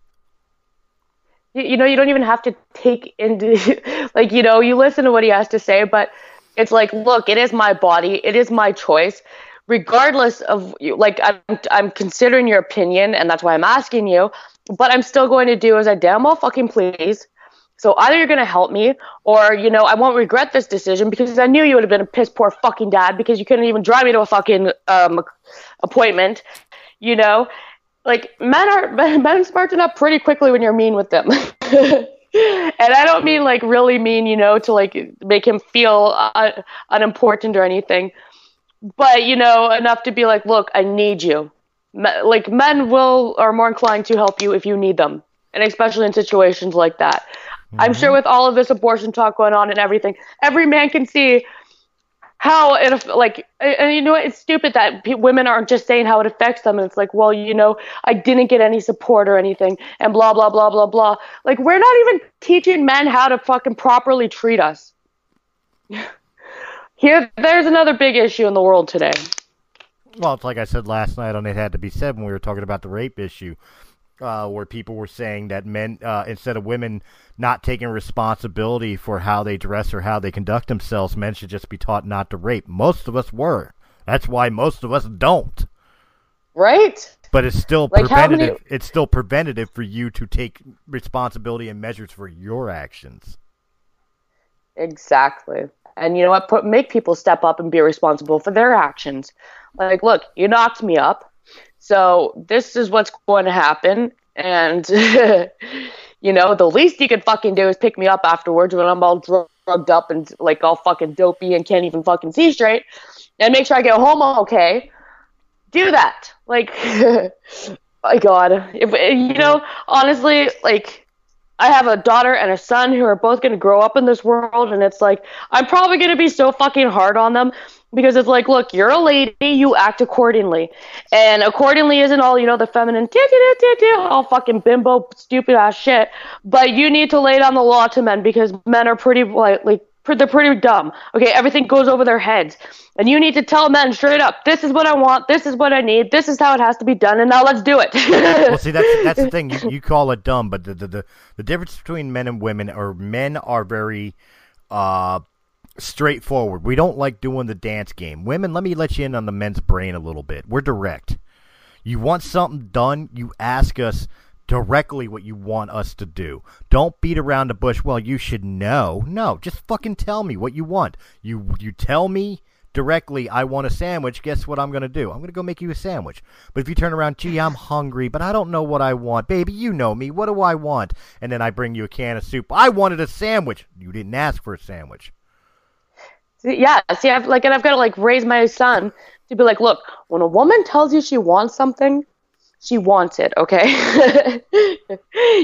You, know you don't even have to take into like you know you listen to what he has to say but it's like look it is my body. It is my choice. Regardless of you like I'm, I'm considering your opinion and that's why i'm asking you but i'm still going to do as i damn well fucking please. So either you're going to help me or you know i won't regret this decision because i knew you would have been a piss poor fucking dad because you couldn't even drive me to a fucking um, appointment you know like men are men smarten up pretty quickly when you're mean with them. And i don't mean like really mean you know to like make him feel uh, unimportant or anything. But you know enough to be like look i need you. Like men will are more inclined to help you if you need them. And especially in situations like that. I'm sure with all of this abortion talk going on and everything every man can see how it like and and you know what? it's stupid that pe- women aren't just saying how it affects them and it's like well you know i didn't get any support or anything and blah blah blah blah blah like we're not even teaching men how to fucking properly treat us here there's another big issue in the world today Well, it's like I said last night on It Had to Be Said when we were talking about the rape issue. Uh, where people were saying that men, uh, instead of women not taking responsibility for how they dress or how they conduct themselves, men should just be taught not to rape. Most of us were. That's why most of us don't. Right? But it's still Like, how many- preventative. It's still preventative for you to take responsibility and measures for your actions. Exactly. And you know what? Put make people step up and be responsible for their actions. Like, look, you knocked me up, so this is what's going to happen. And you know, the least you could fucking do is pick me up afterwards when I'm all dr- drugged up and like all fucking dopey and can't even fucking see straight, and make sure I get home okay. Do that. Like, my God, if you know, honestly, like. I have a daughter and a son who are both going to grow up in this world, and it's like I'm probably going to be so fucking hard on them because it's like, look, you're a lady, you act accordingly, and accordingly isn't all you know the feminine, all fucking bimbo, stupid ass shit. But you need to lay down the law to men because men are pretty like like they're pretty dumb. Okay, everything goes over their heads, and you need to tell men straight up, this is what I want, this is what I need, this is how it has to be done, and now let's do it. Well, see, that's that's the thing. You, you call it dumb, but the, the the the difference between men and women, or men are very uh straightforward. We don't like doing the dance game. Women, let me let you in on the men's brain a little bit. We're direct. You want something done, you ask us directly what you want us to do. Don't beat around the bush. Well, you should know. No, just fucking tell me what you want. You you tell me directly I want a sandwich. Guess what I'm going to do? I'm going to go make you a sandwich. But if you turn around, "Gee, I'm hungry, but I don't know what I want." Baby, you know me. What do I want? And then I bring you a can of soup. I wanted a sandwich. You didn't ask for a sandwich. Yeah see i've like and i've got to like raise my son to be like look when a woman tells you she wants something she wants it okay?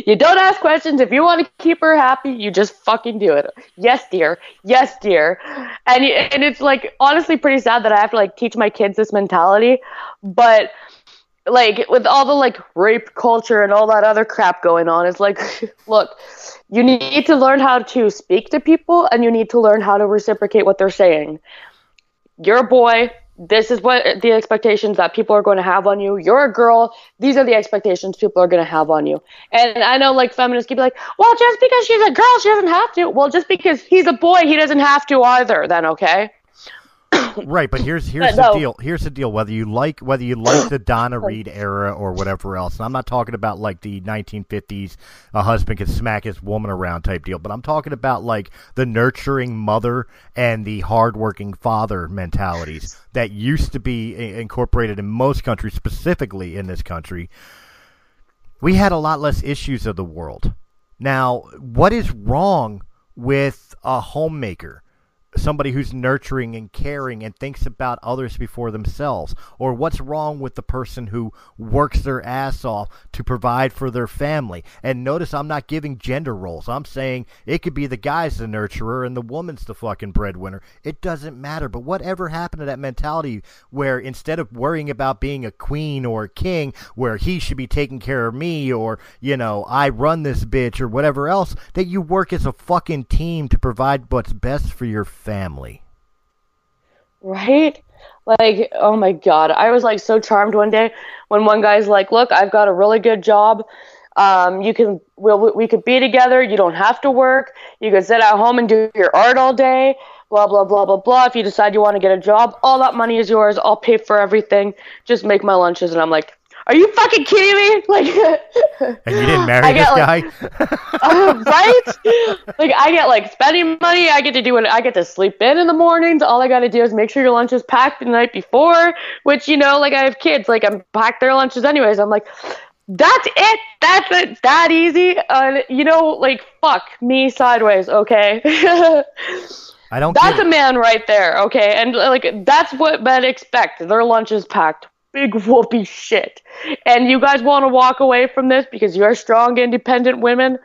You don't ask questions. If you want to keep her happy you just fucking do it. Yes dear. Yes dear. And and it's like honestly pretty sad that i have to like teach my kids this mentality but like with all the like rape culture and all that other crap going on it's like look you need to learn how to speak to people and you need to learn how to reciprocate what they're saying. You're a boy. This is what the expectations that people are going to have on you. You're a girl. These are the expectations people are going to have on you. And i know like feminists keep like well just because she's a girl she doesn't have to. Well just because he's a boy he doesn't have to either then okay Right, but here's here's But the no. deal. Here's the deal. Whether you like whether you like the Donna Reed era or whatever else, and I'm not talking about like the 1950s, a husband can smack his woman around type deal, but I'm talking about like the nurturing mother and the hardworking father mentalities that used to be incorporated in most countries, specifically in this country. We had a lot less issues of the world. Now, what is wrong with a homemaker? Somebody who's nurturing and caring and thinks about others before themselves? Or what's wrong with the person who works their ass off to provide for their family? And notice I'm not giving gender roles. I'm saying it could be the guy's the nurturer and the woman's the fucking breadwinner. It doesn't matter. But whatever happened to that mentality where instead of worrying about being a queen or a king, where he should be taking care of me or, you know, I run this bitch or whatever else, that you work as a fucking team to provide what's best for your family. Right? Like, oh my God. I was like so charmed one day when one guy's like, look, I've got a really good job. Um, you can, we'll, we could be together. You don't have to work. You could sit at home and do your art all day. Blah, blah, blah, blah, blah. If you decide you want to get a job, all that money is yours. I'll pay for everything. Just make my lunches. And I'm like, are you fucking kidding me? Like, And you didn't marry I this get, guy? like- uh, right? Like I get like spending money. I get to do it. I get to sleep in in the mornings. All I got to do is make sure your lunch is packed the night before. Which you know, like I have kids. Like I'm packed their lunches anyways. I'm like, that's it. That's it. That easy. Uh, you know, like fuck me sideways. Okay. I don't That's a man right there, okay? And like that's what men expect. Their lunch is packed. Big whoopee shit. And you guys want to walk away from this because you're strong, independent women?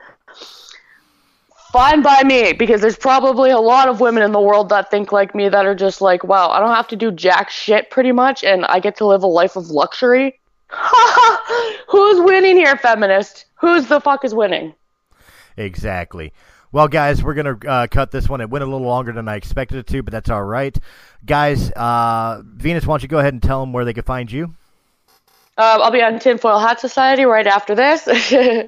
Fine by me, because there's probably a lot of women in the world that think like me that are just like, wow, I don't have to do jack shit pretty much, and I get to live a life of luxury. Who's winning here, feminist? Who's the fuck is winning? Exactly. Well, guys, we're going to uh, cut this one. It went a little longer than I expected it to, but that's all right. Guys, uh, Venus, why don't you go ahead and tell them where they can find you? Um, I'll be on Tinfoil Hat Society right after this. uh,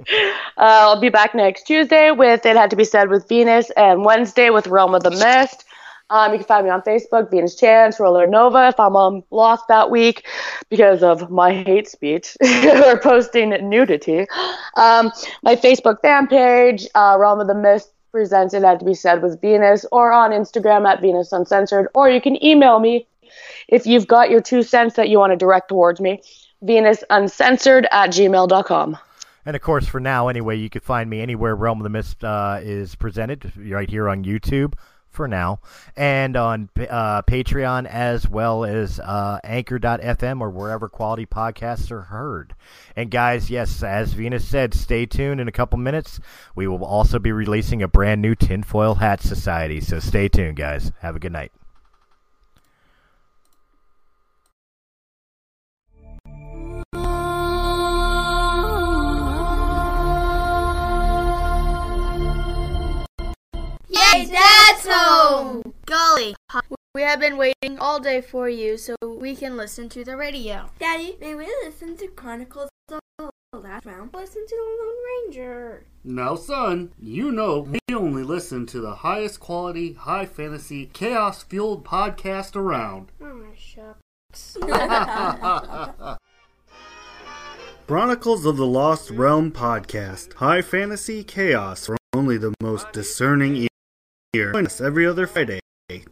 I'll be back next Tuesday with It Had to Be Said with Venus, and Wednesday with Realm of the Mist. Um, you can find me on Facebook, Venus Chance, Roller Nova, if I'm on block that week because of my hate speech or posting nudity. Um, my Facebook fan page, uh, Realm of the Mist presented Had to Be Said with Venus, or on Instagram at Venus Uncensored, or you can email me if you've got your two cents that you want to direct towards me venusuncensored at gmail.com. And of course, for now, anyway, you can find me anywhere Realm of the Mist uh, is presented, right here on YouTube for now, and on uh, Patreon as well as uh, Anchor.fm or wherever quality podcasts are heard. And guys, yes, as Venus said, stay tuned. In a couple minutes, we will also be releasing a brand new Tinfoil Hat Society. So stay tuned, guys. Have a good night. Yay, Dad's home! Golly, we have been waiting all day for you so we can listen to the radio. Daddy, may we listen to Chronicles of the Lost Realm? Listen to the Lone Ranger. Now, son, you know we only listen to the highest quality, high fantasy, chaos fueled podcast around. Oh, shucks. Chronicles of the Lost Realm podcast. High fantasy chaos for only the most discerning ear. Join us every other Friday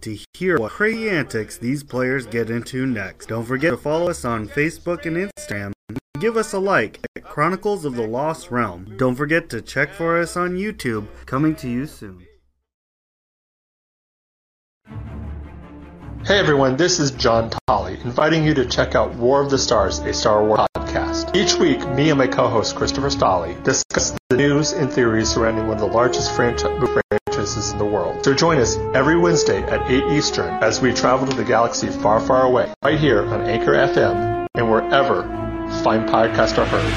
to hear what crazy antics these players get into next. Don't forget to follow us on Facebook and Instagram. Give us a like at Chronicles of the Lost Realm. Don't forget to check for us on YouTube. Coming to you soon. Hey everyone, this is John Tolley, inviting you to check out War of the Stars, a Star Wars podcast. Each week, me and my co-host Christopher Stolley discuss the news and theories surrounding one of the largest franchises in the world. So join us every Wednesday at 8 Eastern as we travel to the galaxy far, far away, right here on Anchor FM and wherever fine podcasts are heard.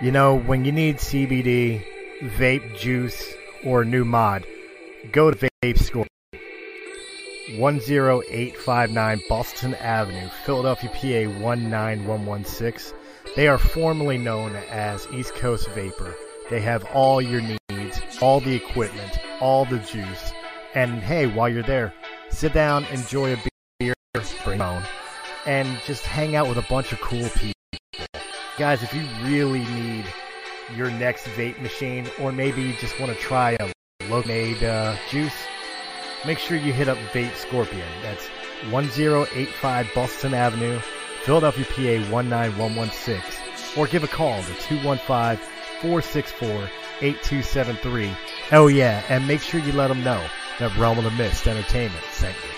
You know, when you need CBD, vape juice, or new mod, go to Vape Score. 10859 Boston Avenue, Philadelphia, PA 19116. They are formerly known as East Coast Vapor. They have all your needs, all the equipment, all the juice. And hey, while you're there, sit down, enjoy a beer, bring own, and just hang out with a bunch of cool people. Guys, if you really need your next vape machine, or maybe you just want to try a local made uh, juice, make sure you hit up Vape Scorpion. That's 1085 Boston Avenue, Philadelphia, PA 19116. Or give a call to 215 464 8273. Oh, yeah, and make sure you let them know that Realm of the Mist Entertainment sent you.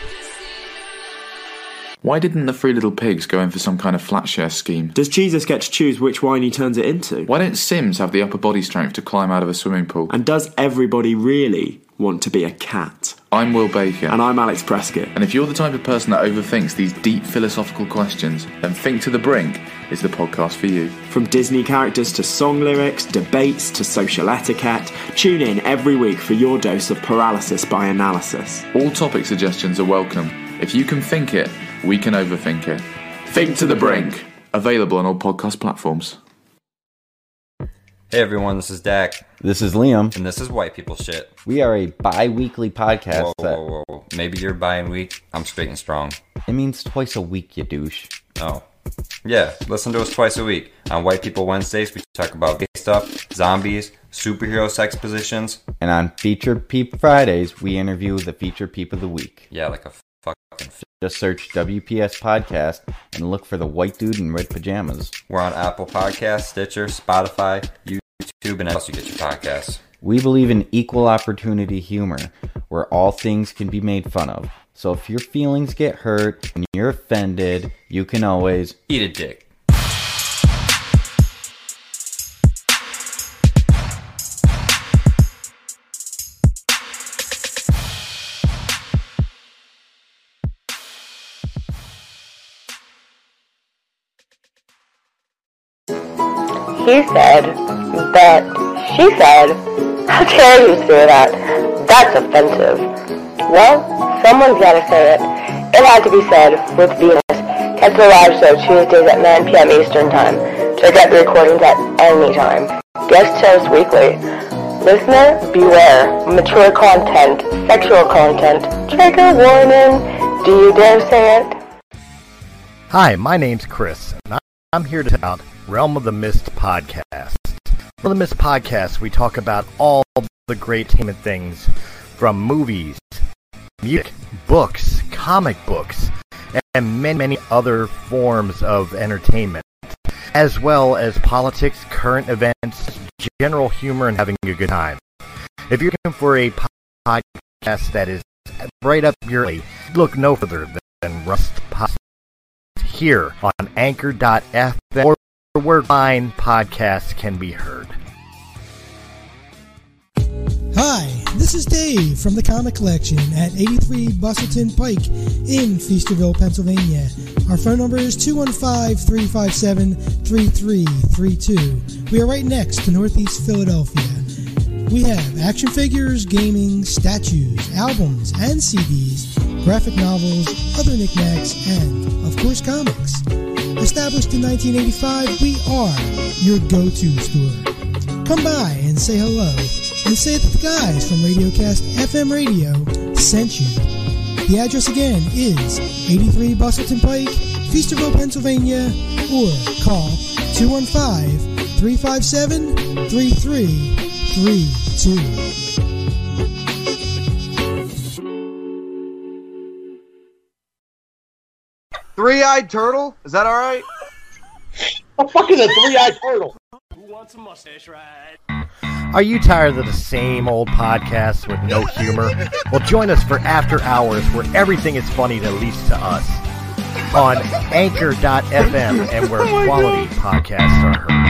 Why didn't the Three Little Pigs go in for some kind of flat share scheme? Does Jesus get to choose which wine he turns it into? Why don't Sims have the upper body strength to climb out of a swimming pool? And does everybody really want to be a cat? I'm Will Baker. And I'm Alex Prescott. And if you're the type of person that overthinks these deep philosophical questions, then Think to the Brink is the podcast for you. From Disney characters to song lyrics, debates to social etiquette, tune in every week for your dose of paralysis by analysis. All topic suggestions are welcome. If you can think it, we can overthink it. Think to the Brink. Available on all podcast platforms. Hey everyone, this is Dak, This is Liam. and this is White People Shit. We are a bi weekly podcast Whoa, that whoa, whoa, whoa. Maybe you're buying week. I'm straight and strong. it means twice a week, you douche. Oh. Yeah, listen to us twice a week. On White People Wednesdays, we talk about gay stuff, zombies, superhero sex positions. And on Feature Peep Fridays, we interview the feature Peep of the Week. Yeah, like a fucking. F- Just search WPS Podcast and look for the white dude in red pajamas. We're on Apple Podcasts, Stitcher, Spotify, YouTube, and else you get your podcasts. We believe in equal opportunity humor, where all things can be made fun of. So if your feelings get hurt and you're offended, you can always Eat a dick. He said, but she said, how dare you say that? That's offensive. Well, someone's gotta say it. It had to be said with Venus. Catch the live show Tuesdays at 9 p.m. Eastern Time. Check out the recordings at any time. Guest shows weekly. Listener, beware. Mature content, sexual content, trigger warning. Do you dare say it? Hi, my name's Chris, and I'm here to tell Realm of the Mist podcast. Realm of the Mist podcast, we talk about all the great entertainment things from movies, music, books, comic books, and many, many other forms of entertainment, as well as politics, current events, general humor, and having a good time. If you're looking for a podcast that is right up your alley, look no further than Rust Podcast here on Anchor.fm where fine podcasts can be heard. Hi, this is Dave from the Comic Collection at 83 Bustleton Pike in Feasterville, Pennsylvania. Our phone number is 215-357-3332. We are right next to Northeast Philadelphia. We have action figures, gaming, statues, albums, and CDs, graphic novels, other knickknacks, and, of course, comics. Established in 1985, we are your go-to store. Come by and say hello and say that the guys from Radiocast FM Radio sent you. The address again is 83 Bustleton Pike, Feasterville, Pennsylvania, or call 215 357 3332. Three-eyed turtle? Is that all right? What the fuck is a three-eyed turtle? Who wants a mustache ride? Are you tired of the same old podcasts with no humor? Well, join us for After Hours, where everything is funny, at least to us, on Anchor.fm and where oh quality podcasts are heard.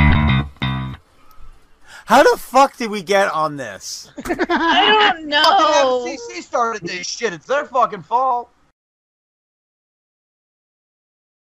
How the fuck did we get on this? I don't know. Fucking FCC started this shit. It's their fucking fault.